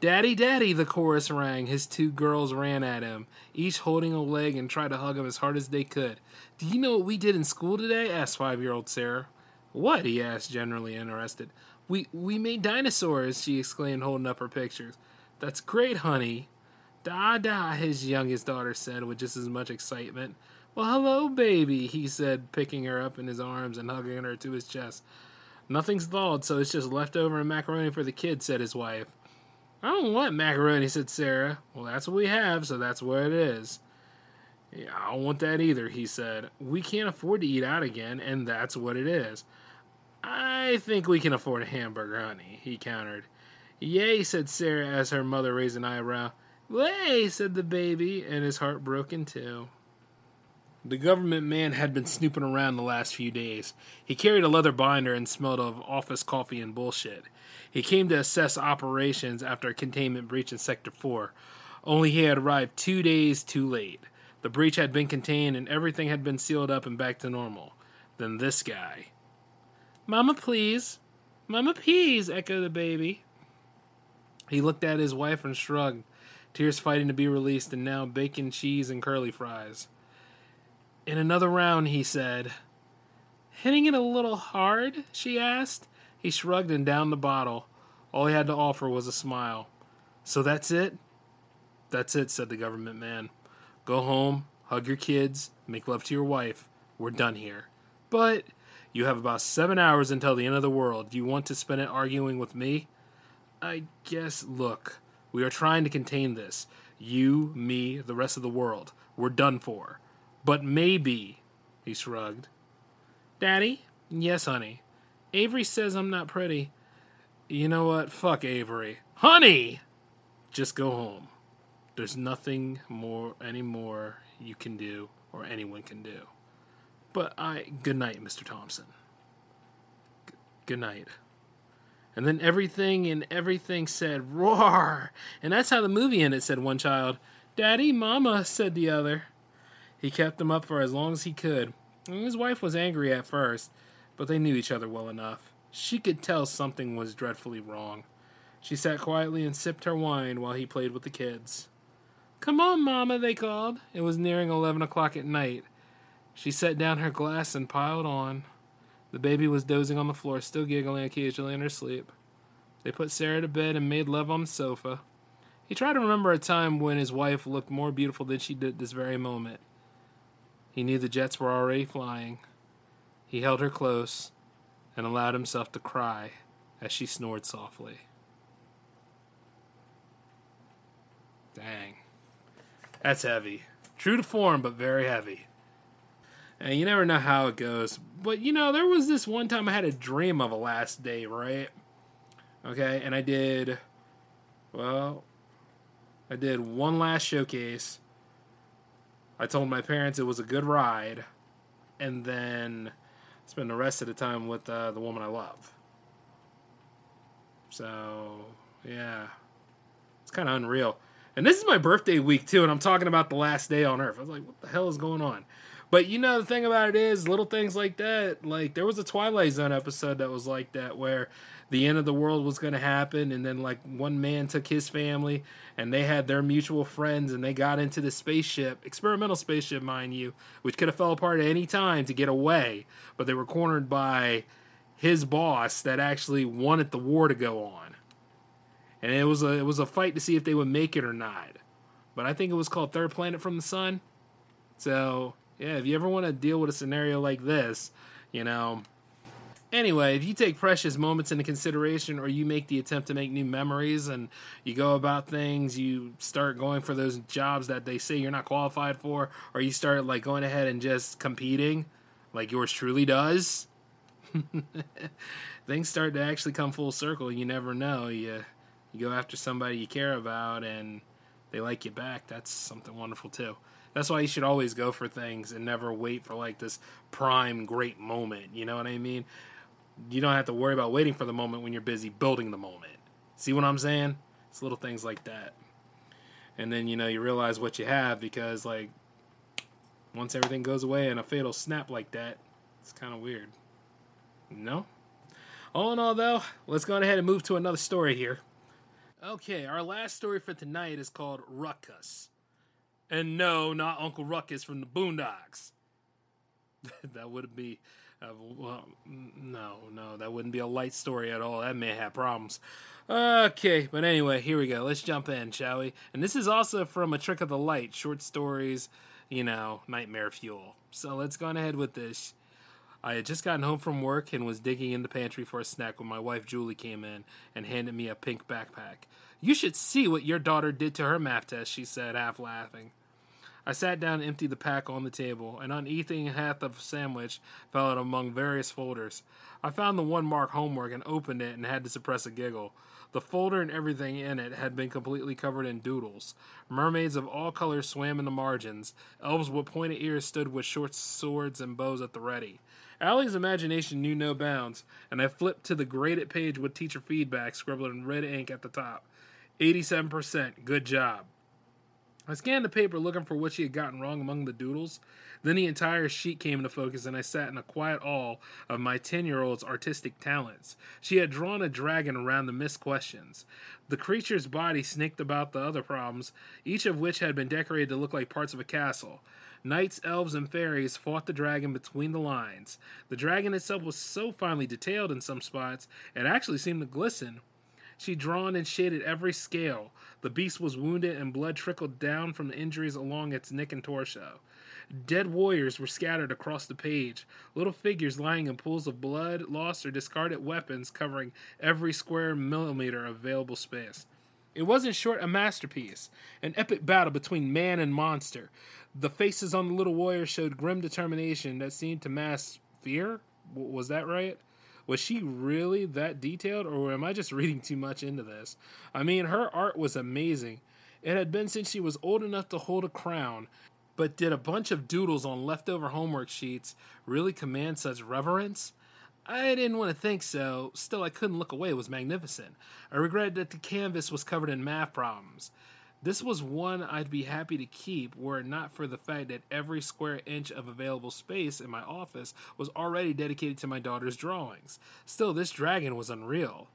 Daddy, Daddy, the chorus rang. His two girls ran at him, each holding a leg and tried to hug him as hard as they could. Do you know what we did in school today? asked five year old Sarah. What? he asked, generally interested. We we made dinosaurs, she exclaimed, holding up her pictures. That's great, honey. Da da, his youngest daughter said with just as much excitement. Well, hello, baby, he said, picking her up in his arms and hugging her to his chest. Nothing's thawed, so it's just leftover and macaroni for the kids, said his wife. I don't want macaroni, said Sarah. Well, that's what we have, so that's what it is. Yeah, I don't want that either, he said. We can't afford to eat out again, and that's what it is. I think we can afford a hamburger, honey, he countered. Yay, said Sarah as her mother raised an eyebrow. Way, said the baby, and his heart broke in two. The government man had been snooping around the last few days. He carried a leather binder and smelled of office coffee and bullshit. He came to assess operations after a containment breach in Sector 4, only he had arrived two days too late. The breach had been contained and everything had been sealed up and back to normal. Then this guy. Mama, please. Mama, please, echoed the baby. He looked at his wife and shrugged, tears fighting to be released, and now bacon, cheese, and curly fries. In another round, he said. Hitting it a little hard? she asked. He shrugged and downed the bottle. All he had to offer was a smile. So that's it? That's it, said the government man. Go home, hug your kids, make love to your wife. We're done here. But you have about seven hours until the end of the world. Do you want to spend it arguing with me? I guess, look, we are trying to contain this. You, me, the rest of the world. We're done for. But maybe, he shrugged. Daddy? Yes, honey. Avery says I'm not pretty. You know what? Fuck Avery. Honey! Just go home. There's nothing more anymore you can do or anyone can do. But I good night, Mr. Thompson. G- good night. And then everything and everything said roar. And that's how the movie ended, said one child. Daddy, mama, said the other. He kept them up for as long as he could. And his wife was angry at first, but they knew each other well enough. She could tell something was dreadfully wrong. She sat quietly and sipped her wine while he played with the kids. Come on, Mama, they called. It was nearing eleven o'clock at night. She set down her glass and piled on. The baby was dozing on the floor, still giggling occasionally in her sleep. They put Sarah to bed and made love on the sofa. He tried to remember a time when his wife looked more beautiful than she did at this very moment. He knew the jets were already flying. He held her close and allowed himself to cry as she snored softly. Dang. That's heavy. True to form, but very heavy. And you never know how it goes. But you know, there was this one time I had a dream of a last day, right? Okay, and I did, well, I did one last showcase. I told my parents it was a good ride, and then spend the rest of the time with uh, the woman I love. So, yeah, it's kind of unreal. And this is my birthday week too, and I'm talking about the last day on Earth. I was like, what the hell is going on? But you know, the thing about it is, little things like that. Like there was a Twilight Zone episode that was like that, where the end of the world was going to happen, and then like one man took his family, and they had their mutual friends, and they got into the spaceship, experimental spaceship, mind you, which could have fell apart at any time to get away, but they were cornered by his boss that actually wanted the war to go on, and it was a it was a fight to see if they would make it or not. But I think it was called Third Planet from the Sun. So yeah, if you ever want to deal with a scenario like this, you know. Anyway, if you take precious moments into consideration or you make the attempt to make new memories and you go about things, you start going for those jobs that they say you're not qualified for, or you start like going ahead and just competing like yours truly does, *laughs* things start to actually come full circle. You never know. You you go after somebody you care about and they like you back. That's something wonderful too. That's why you should always go for things and never wait for like this prime great moment. You know what I mean? You don't have to worry about waiting for the moment when you're busy building the moment. See what I'm saying? It's little things like that. And then, you know, you realize what you have because, like, once everything goes away in a fatal snap like that, it's kind of weird. No? All in all, though, let's go ahead and move to another story here. Okay, our last story for tonight is called Ruckus. And no, not Uncle Ruckus from the Boondocks. *laughs* that would be Uh, well, no, no, that wouldn't be a light story at all. That may have problems. Okay, but anyway, here we go. Let's jump in, shall we? And this is also from A Trick of the Light, short stories, you know, nightmare fuel. So let's go on ahead with this. I had just gotten home from work and was digging in the pantry for a snack when my wife Julie came in and handed me a pink backpack. You should see what your daughter did to her math test, she said, half laughing. I sat down and emptied the pack on the table, and uneating half of a sandwich fell out among various folders. I found the one marked homework and opened it and had to suppress a giggle. The folder and everything in it had been completely covered in doodles. Mermaids of all colors swam in the margins. Elves with pointed ears stood with short swords and bows at the ready. Allie's imagination knew no bounds, and I flipped to the graded page with teacher feedback scribbled in red ink at the top. 87%. Good job. I scanned the paper looking for what she had gotten wrong among the doodles. Then the entire sheet came into focus, and I sat in a quiet awe of my 10 year old's artistic talents. She had drawn a dragon around the missed questions. The creature's body snaked about the other problems, each of which had been decorated to look like parts of a castle. Knights, elves, and fairies fought the dragon between the lines. The dragon itself was so finely detailed in some spots, it actually seemed to glisten. She'd drawn and shaded every scale. The beast was wounded, and blood trickled down from the injuries along its neck and torso. Dead warriors were scattered across the page, little figures lying in pools of blood, lost or discarded weapons covering every square millimeter of available space. It was in short a masterpiece, an epic battle between man and monster. The faces on the little warriors showed grim determination that seemed to mask fear. Was that right? Was she really that detailed, or am I just *laughs* reading too much into this? I mean, her art was amazing. It had been since she was old enough to hold a crown, but did a bunch of doodles on leftover homework sheets really command such reverence? I didn't want to think so, still, I couldn't look away. It was magnificent. I regretted that the canvas was covered in math problems. This was one I'd be happy to keep were it not for the fact that every square inch of available space in my office was already dedicated to my daughter's drawings. Still, this dragon was unreal.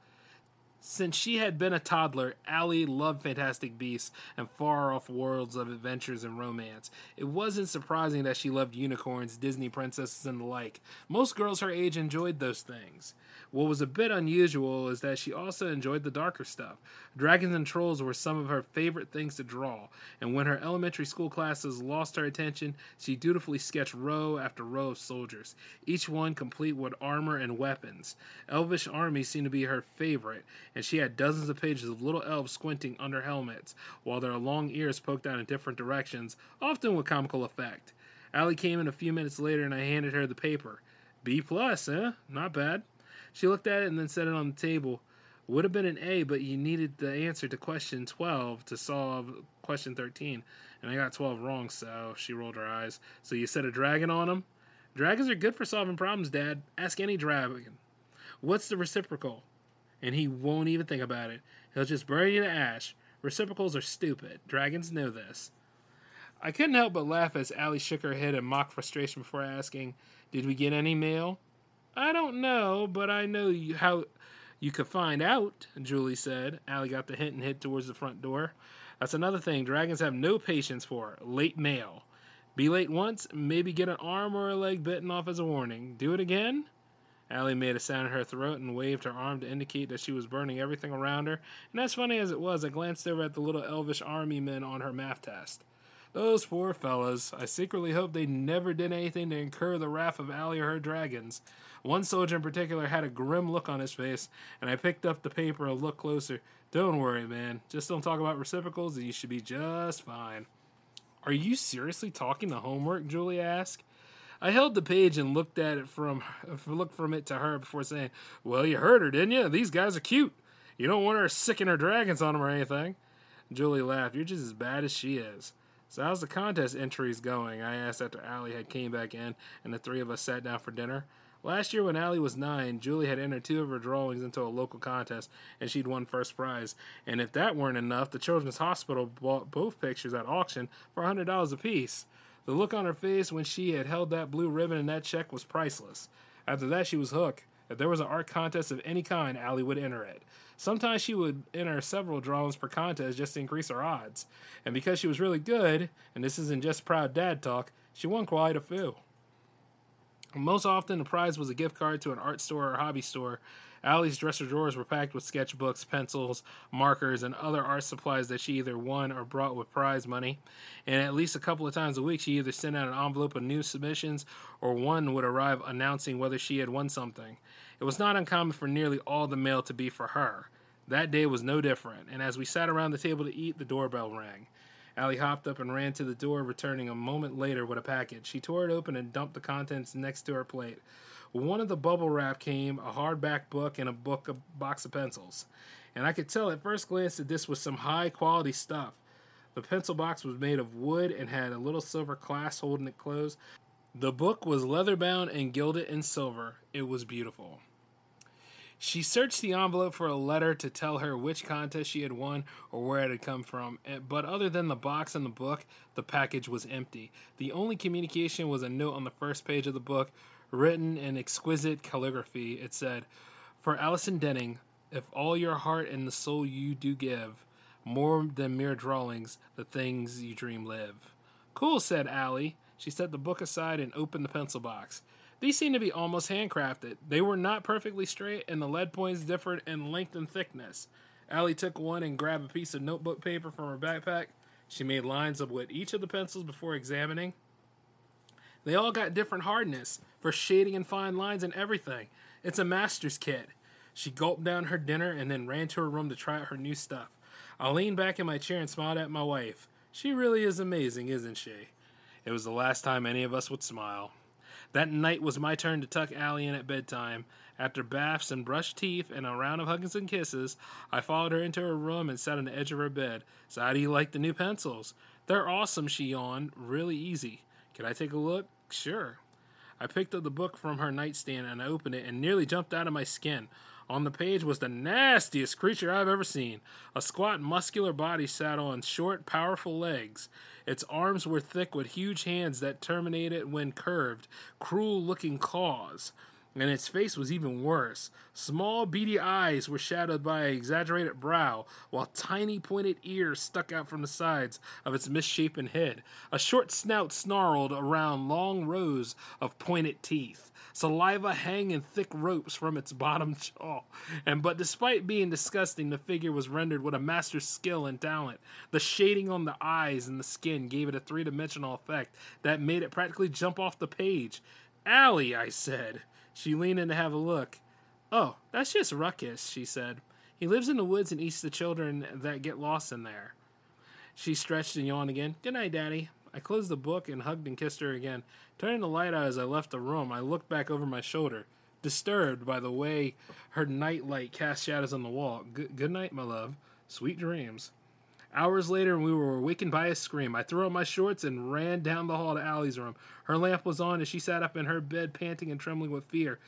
Since she had been a toddler, Allie loved Fantastic Beasts and far off worlds of adventures and romance. It wasn't surprising that she loved unicorns, Disney princesses, and the like. Most girls her age enjoyed those things. What was a bit unusual is that she also enjoyed the darker stuff. Dragons and trolls were some of her favorite things to draw, and when her elementary school classes lost her attention, she dutifully sketched row after row of soldiers, each one complete with armor and weapons. Elvish armies seemed to be her favorite, and she had dozens of pages of little elves squinting under helmets, while their long ears poked out in different directions, often with comical effect. Allie came in a few minutes later, and I handed her the paper. B plus, eh? Not bad. She looked at it and then set it on the table. Would have been an A, but you needed the answer to question 12 to solve question 13. And I got 12 wrong, so she rolled her eyes. So you set a dragon on them? Dragons are good for solving problems, Dad. Ask any dragon. What's the reciprocal? And he won't even think about it. He'll just burn you to ash. Reciprocals are stupid. Dragons know this. I couldn't help but laugh as Allie shook her head in mock frustration before asking, Did we get any mail? I don't know, but I know you, how you could find out, Julie said. Allie got the hint and hit towards the front door. That's another thing dragons have no patience for late mail. Be late once, maybe get an arm or a leg bitten off as a warning. Do it again? Allie made a sound in her throat and waved her arm to indicate that she was burning everything around her. And as funny as it was, I glanced over at the little elvish army men on her math test. Those poor fellows. I secretly hope they never did anything to incur the wrath of Allie or her dragons. One soldier in particular had a grim look on his face, and I picked up the paper and looked closer. Don't worry, man. Just don't talk about reciprocals, and you should be just fine. Are you seriously talking the homework? Julie asked. I held the page and looked at it from looked from it to her before saying, "Well, you heard her, didn't you? These guys are cute. You don't want her sicking her dragons on them or anything." Julie laughed. You're just as bad as she is. So how's the contest entries going? I asked after Allie had came back in and the three of us sat down for dinner. Last year, when Allie was nine, Julie had entered two of her drawings into a local contest, and she'd won first prize. And if that weren't enough, the Children's Hospital bought both pictures at auction for $100 apiece. The look on her face when she had held that blue ribbon and that check was priceless. After that, she was hooked. If there was an art contest of any kind, Allie would enter it. Sometimes she would enter several drawings per contest just to increase her odds. And because she was really good, and this isn't just proud dad talk, she won quite a few. Most often, the prize was a gift card to an art store or hobby store. Allie's dresser drawers were packed with sketchbooks, pencils, markers, and other art supplies that she either won or brought with prize money. And at least a couple of times a week, she either sent out an envelope of new submissions or one would arrive announcing whether she had won something. It was not uncommon for nearly all the mail to be for her. That day was no different, and as we sat around the table to eat, the doorbell rang. Allie hopped up and ran to the door, returning a moment later with a package. She tore it open and dumped the contents next to her plate. One of the bubble wrap came a hardback book and a book, a box of pencils. And I could tell at first glance that this was some high quality stuff. The pencil box was made of wood and had a little silver clasp holding it closed. The book was leather bound and gilded in silver. It was beautiful. She searched the envelope for a letter to tell her which contest she had won or where it had come from, eh, but other than the box and the book, the package was empty. The only communication was a note on the first page of the book, written in exquisite calligraphy. It said, For Allison Denning, if all your heart and the soul you do give, more than mere drawings, the things you dream live. Cool, said Allie. She set the book aside and opened the pencil box. These seemed to be almost handcrafted. They were not perfectly straight, and the lead points differed in length and thickness. Allie took one and grabbed a piece of notebook paper from her backpack. She made lines with each of the pencils before examining. They all got different hardness for shading and fine lines and everything. It's a master's kit. She gulped down her dinner and then ran to her room to try out her new stuff. I leaned back in my chair and smiled at my wife. She really is amazing, isn't she? It was the last time any of us would smile. That night was my turn to tuck Allie in at bedtime. After baths and brushed teeth and a round of hugs and kisses, I followed her into her room and sat on the edge of her bed. So, how do you like the new pencils? They're awesome, she yawned. Really easy. Can I take a look? Sure. I picked up the book from her nightstand and I opened it and nearly jumped out of my skin. On the page was the nastiest creature I've ever seen. A squat, muscular body sat on short, powerful legs. Its arms were thick with huge hands that terminated when curved, cruel looking claws. And its face was even worse. Small, beady eyes were shadowed by an exaggerated brow, while tiny, pointed ears stuck out from the sides of its misshapen head. A short snout snarled around long rows of pointed teeth. Saliva hang in thick ropes from its bottom *laughs* jaw. And but despite being disgusting, the figure was rendered with a master's skill and talent. The shading on the eyes and the skin gave it a three dimensional effect that made it practically jump off the page. Allie, I said. She leaned in to have a look. Oh, that's just Ruckus, she said. He lives in the woods and eats the children that get lost in there. She stretched and yawned again. Good night, Daddy. I closed the book and hugged and kissed her again. Turning the light out as I left the room, I looked back over my shoulder, disturbed by the way her night light cast shadows on the wall. Good night, my love. Sweet dreams. Hours later, we were awakened by a scream. I threw on my shorts and ran down the hall to Allie's room. Her lamp was on, and she sat up in her bed, panting and trembling with fear.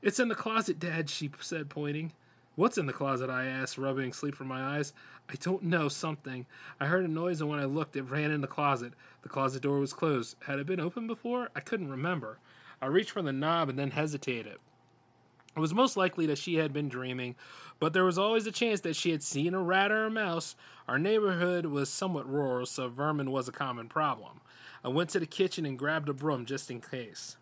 It's in the closet, Dad, she said, pointing. What's in the closet? I asked, rubbing sleep from my eyes. I don't know, something. I heard a noise, and when I looked, it ran in the closet. The closet door was closed. Had it been open before? I couldn't remember. I reached for the knob and then hesitated. It was most likely that she had been dreaming, but there was always a chance that she had seen a rat or a mouse. Our neighborhood was somewhat rural, so vermin was a common problem. I went to the kitchen and grabbed a broom just in case.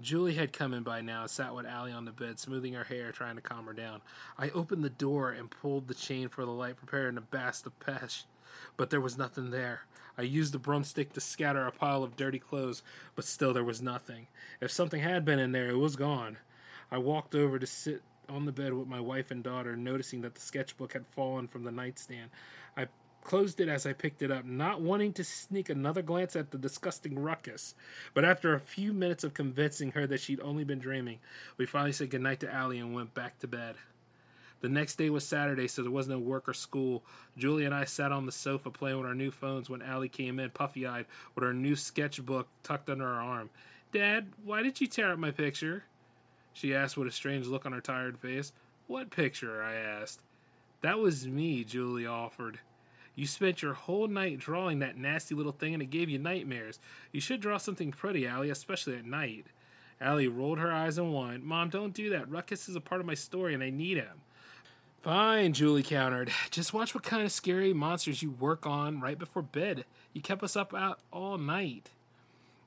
Julie had come in by now and sat with Allie on the bed, smoothing her hair, trying to calm her down. I opened the door and pulled the chain for the light, preparing to blast the pest, but there was nothing there. I used the broomstick to scatter a pile of dirty clothes, but still there was nothing. If something had been in there, it was gone. I walked over to sit on the bed with my wife and daughter, noticing that the sketchbook had fallen from the nightstand. I closed it as I picked it up, not wanting to sneak another glance at the disgusting ruckus. But after a few minutes of convincing her that she'd only been dreaming, we finally said goodnight to Allie and went back to bed. The next day was Saturday, so there was no work or school. Julie and I sat on the sofa playing with our new phones when Allie came in, puffy eyed, with her new sketchbook tucked under her arm. Dad, why did you tear up my picture? She asked with a strange look on her tired face. What picture? I asked. That was me, Julie offered. You spent your whole night drawing that nasty little thing and it gave you nightmares. You should draw something pretty, Allie, especially at night. Allie rolled her eyes and whined, Mom, don't do that. Ruckus is a part of my story and I need him. Fine, Julie countered. Just watch what kind of scary monsters you work on right before bed. You kept us up out all night.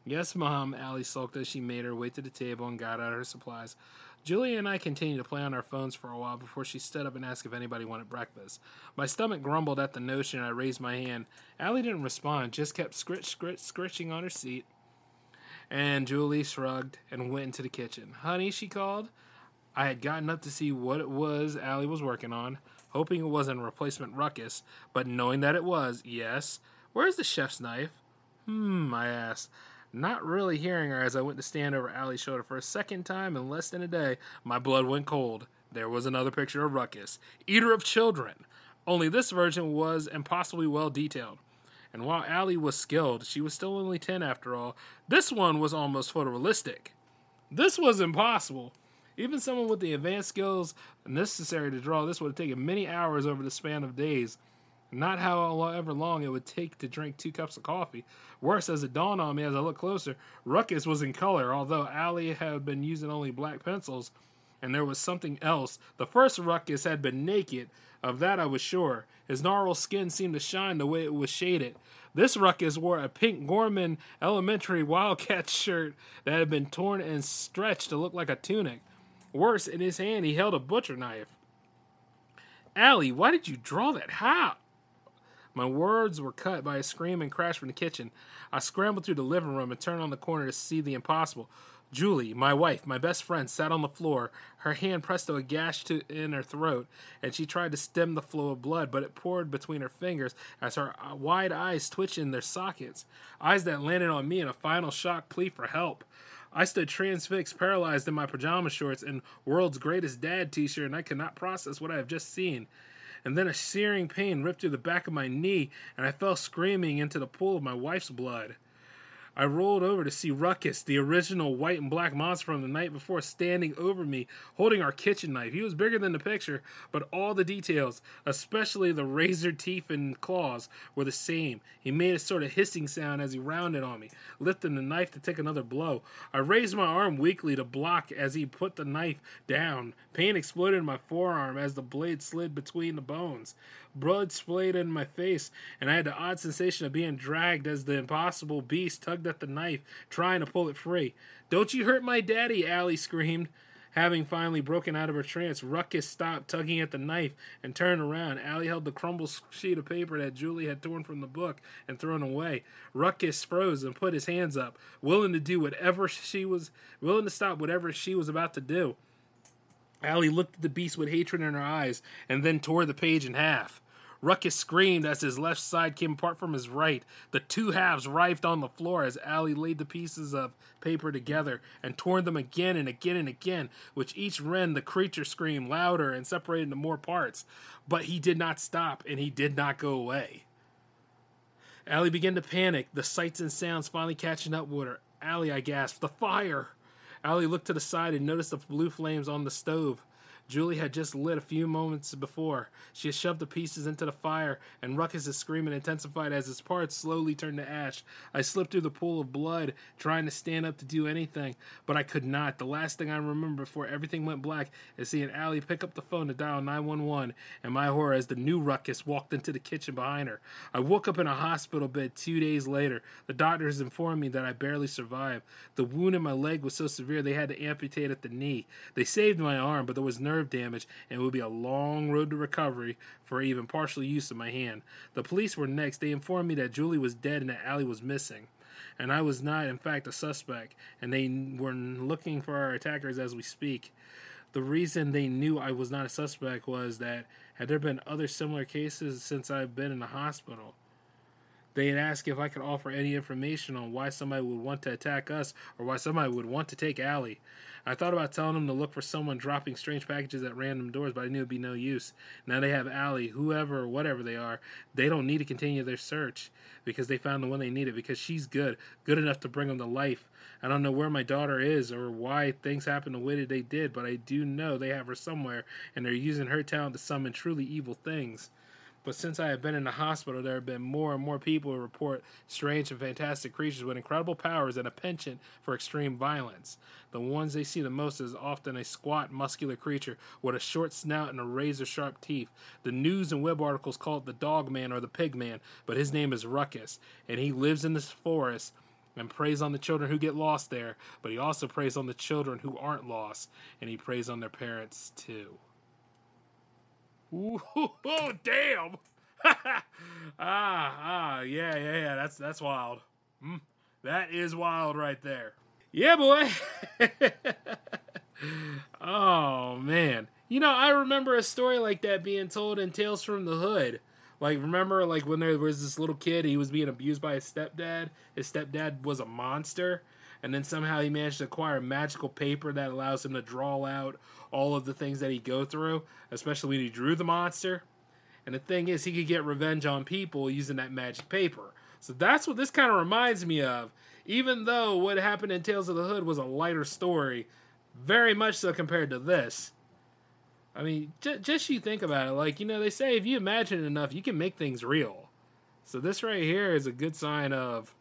Yes, Mom, Allie sulked as she made her way to the table and got out her supplies. Julie and I continued to play on our phones for a while before she stood up and asked if anybody wanted breakfast. My stomach grumbled at the notion and I raised my hand. Allie didn't respond, just kept scritch, scritch, scritching on her seat. And Julie shrugged and went into the kitchen. Honey, she called. I had gotten up to see what it was Allie was working on, hoping it wasn't a replacement ruckus, but knowing that it was, yes. Where's the chef's knife? Hmm, I asked. Not really hearing her as I went to stand over Allie's shoulder for a second time in less than a day, my blood went cold. There was another picture of Ruckus, eater of children. Only this version was impossibly well detailed. And while Allie was skilled, she was still only 10 after all. This one was almost photorealistic. This was impossible. Even someone with the advanced skills necessary to draw this would have taken many hours over the span of days. Not how however long it would take to drink two cups of coffee. Worse, as it dawned on me as I looked closer, Ruckus was in color, although Allie had been using only black pencils, and there was something else. The first Ruckus had been naked, of that I was sure. His gnarled skin seemed to shine the way it was shaded. This Ruckus wore a pink Gorman Elementary Wildcat *laughs* shirt that had been torn and stretched to look like a tunic. Worse, in his hand he held a butcher knife. Allie, why did you draw that? How? My words were cut by a scream and crash from the kitchen. I scrambled through the living room and turned on the corner to see the impossible. Julie, my wife, my best friend, sat on the floor, her hand pressed to a gash to, in her throat, and she tried to stem the flow of blood, but it poured between her fingers as her uh, wide eyes twitched in their sockets, eyes that landed on me in a final shock plea for help. I stood transfixed, paralyzed in my pajama shorts and world's greatest dad t shirt, and I could not process what I have just seen and then a searing pain ripped through the back of my knee, and I fell screaming into the pool of my wife's blood. I rolled over to see Ruckus, the original white and black monster from the night before, standing over me, holding our kitchen knife. He was bigger than the picture, but all the details, especially the razor teeth and claws, were the same. He made a sort of hissing sound as he rounded on me, lifting the knife to take another blow. I raised my arm weakly to block as he put the knife down. Pain exploded in my forearm as the blade slid between the bones. Blood splayed in my face, and I had the odd sensation of being dragged as the impossible beast tugged at the knife, trying to pull it free. Don't you hurt my daddy, Allie screamed. Having finally broken out of her trance, Ruckus stopped tugging at the knife and turned around. Allie held the crumbled sheet of paper that Julie had torn from the book and thrown away. Ruckus froze and put his hands up, willing to do whatever she was willing to stop whatever she was about to do. Allie looked at the beast with hatred in her eyes and then tore the page in half. Ruckus screamed as his left side came apart from his right. The two halves writhed on the floor as Allie laid the pieces of paper together and torn them again and again and again, which each rend the creature screamed louder and separated into more parts. But he did not stop and he did not go away. Allie began to panic, the sights and sounds finally catching up with her. Allie, I gasped, the fire! Allie looked to the side and noticed the blue flames on the stove. Julie had just lit a few moments before. She shoved the pieces into the fire, and Ruckus's screaming intensified as his parts slowly turned to ash. I slipped through the pool of blood, trying to stand up to do anything, but I could not. The last thing I remember before everything went black is seeing Allie pick up the phone to dial 911, and my horror as the new Ruckus walked into the kitchen behind her. I woke up in a hospital bed two days later. The doctors informed me that I barely survived. The wound in my leg was so severe they had to amputate at the knee. They saved my arm, but there was nerve damage, and it would be a long road to recovery for even partial use of my hand. The police were next. They informed me that Julie was dead and that Allie was missing. And I was not, in fact, a suspect, and they were looking for our attackers as we speak. The reason they knew I was not a suspect was that had there been other similar cases since I've been in the hospital? They had asked if I could offer any information on why somebody would want to attack us or why somebody would want to take Allie. I thought about telling them to look for someone dropping strange packages at random doors, but I knew it'd be no use. Now they have Allie, whoever or whatever they are. They don't need to continue their search because they found the one they needed because she's good, good enough to bring them to life. I don't know where my daughter is or why things happened the way that they did, but I do know they have her somewhere and they're using her talent to summon truly evil things. But since I have been in the hospital, there have been more and more people who report strange and fantastic creatures with incredible powers and a penchant for extreme violence. The ones they see the most is often a squat, muscular creature with a short snout and a razor sharp teeth. The news and web articles call it the dog man or the pig man, but his name is Ruckus, and he lives in this forest and preys on the children who get lost there, but he also preys on the children who aren't lost, and he preys on their parents too. Ooh, oh, *laughs* damn! *laughs* ah, ah, yeah, yeah, yeah. That's that's wild. Mm, that is wild right there. Yeah, boy. *laughs* oh man, you know I remember a story like that being told in Tales from the Hood. Like, remember, like when there was this little kid, he was being abused by his stepdad. His stepdad was a monster, and then somehow he managed to acquire magical paper that allows him to draw out all of the things that he go through, especially when he drew the monster. And the thing is, he could get revenge on people using that magic paper. So that's what this kind of reminds me of. Even though what happened in Tales of the Hood was a lighter story, very much so compared to this. I mean, j- just you think about it. Like, you know, they say if you imagine enough, you can make things real. So this right here is a good sign of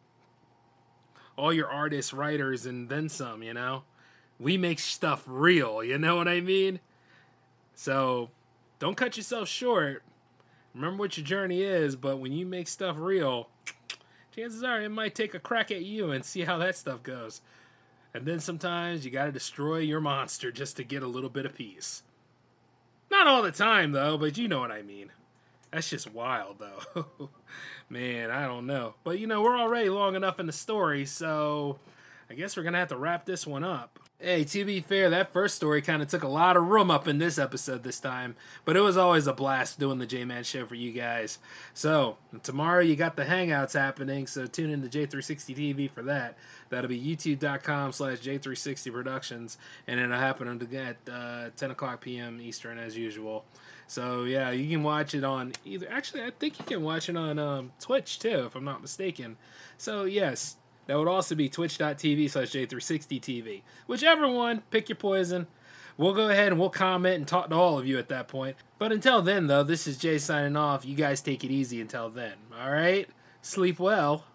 all your artists, writers, and then some, you know? We make stuff real, you know what I mean? So don't cut yourself short. Remember what your journey is, but when you make stuff real, chances are it might take a crack at you and see how that stuff goes. And then sometimes you gotta destroy your monster just to get a little bit of peace. Not all the time, though, but you know what I mean. That's just wild, though. *laughs* Man, I don't know. But you know, we're already long enough in the story, so I guess we're gonna have to wrap this one up. Hey, to be fair, that first story kind of took a lot of room up in this episode this time, but it was always a blast doing the J Man show for you guys. So, tomorrow you got the Hangouts happening, so tune in to J360 TV for that. That'll be youtube.com slash J360 Productions, and it'll happen at uh, 10 o'clock p.m. Eastern as usual. So, yeah, you can watch it on either. Actually, I think you can watch it on um, Twitch too, if I'm not mistaken. So, yes, that would also be twitch.tv slash J360TV. Whichever one, pick your poison. We'll go ahead and we'll comment and talk to all of you at that point. But until then, though, this is Jay signing off. You guys take it easy until then. All right? Sleep well.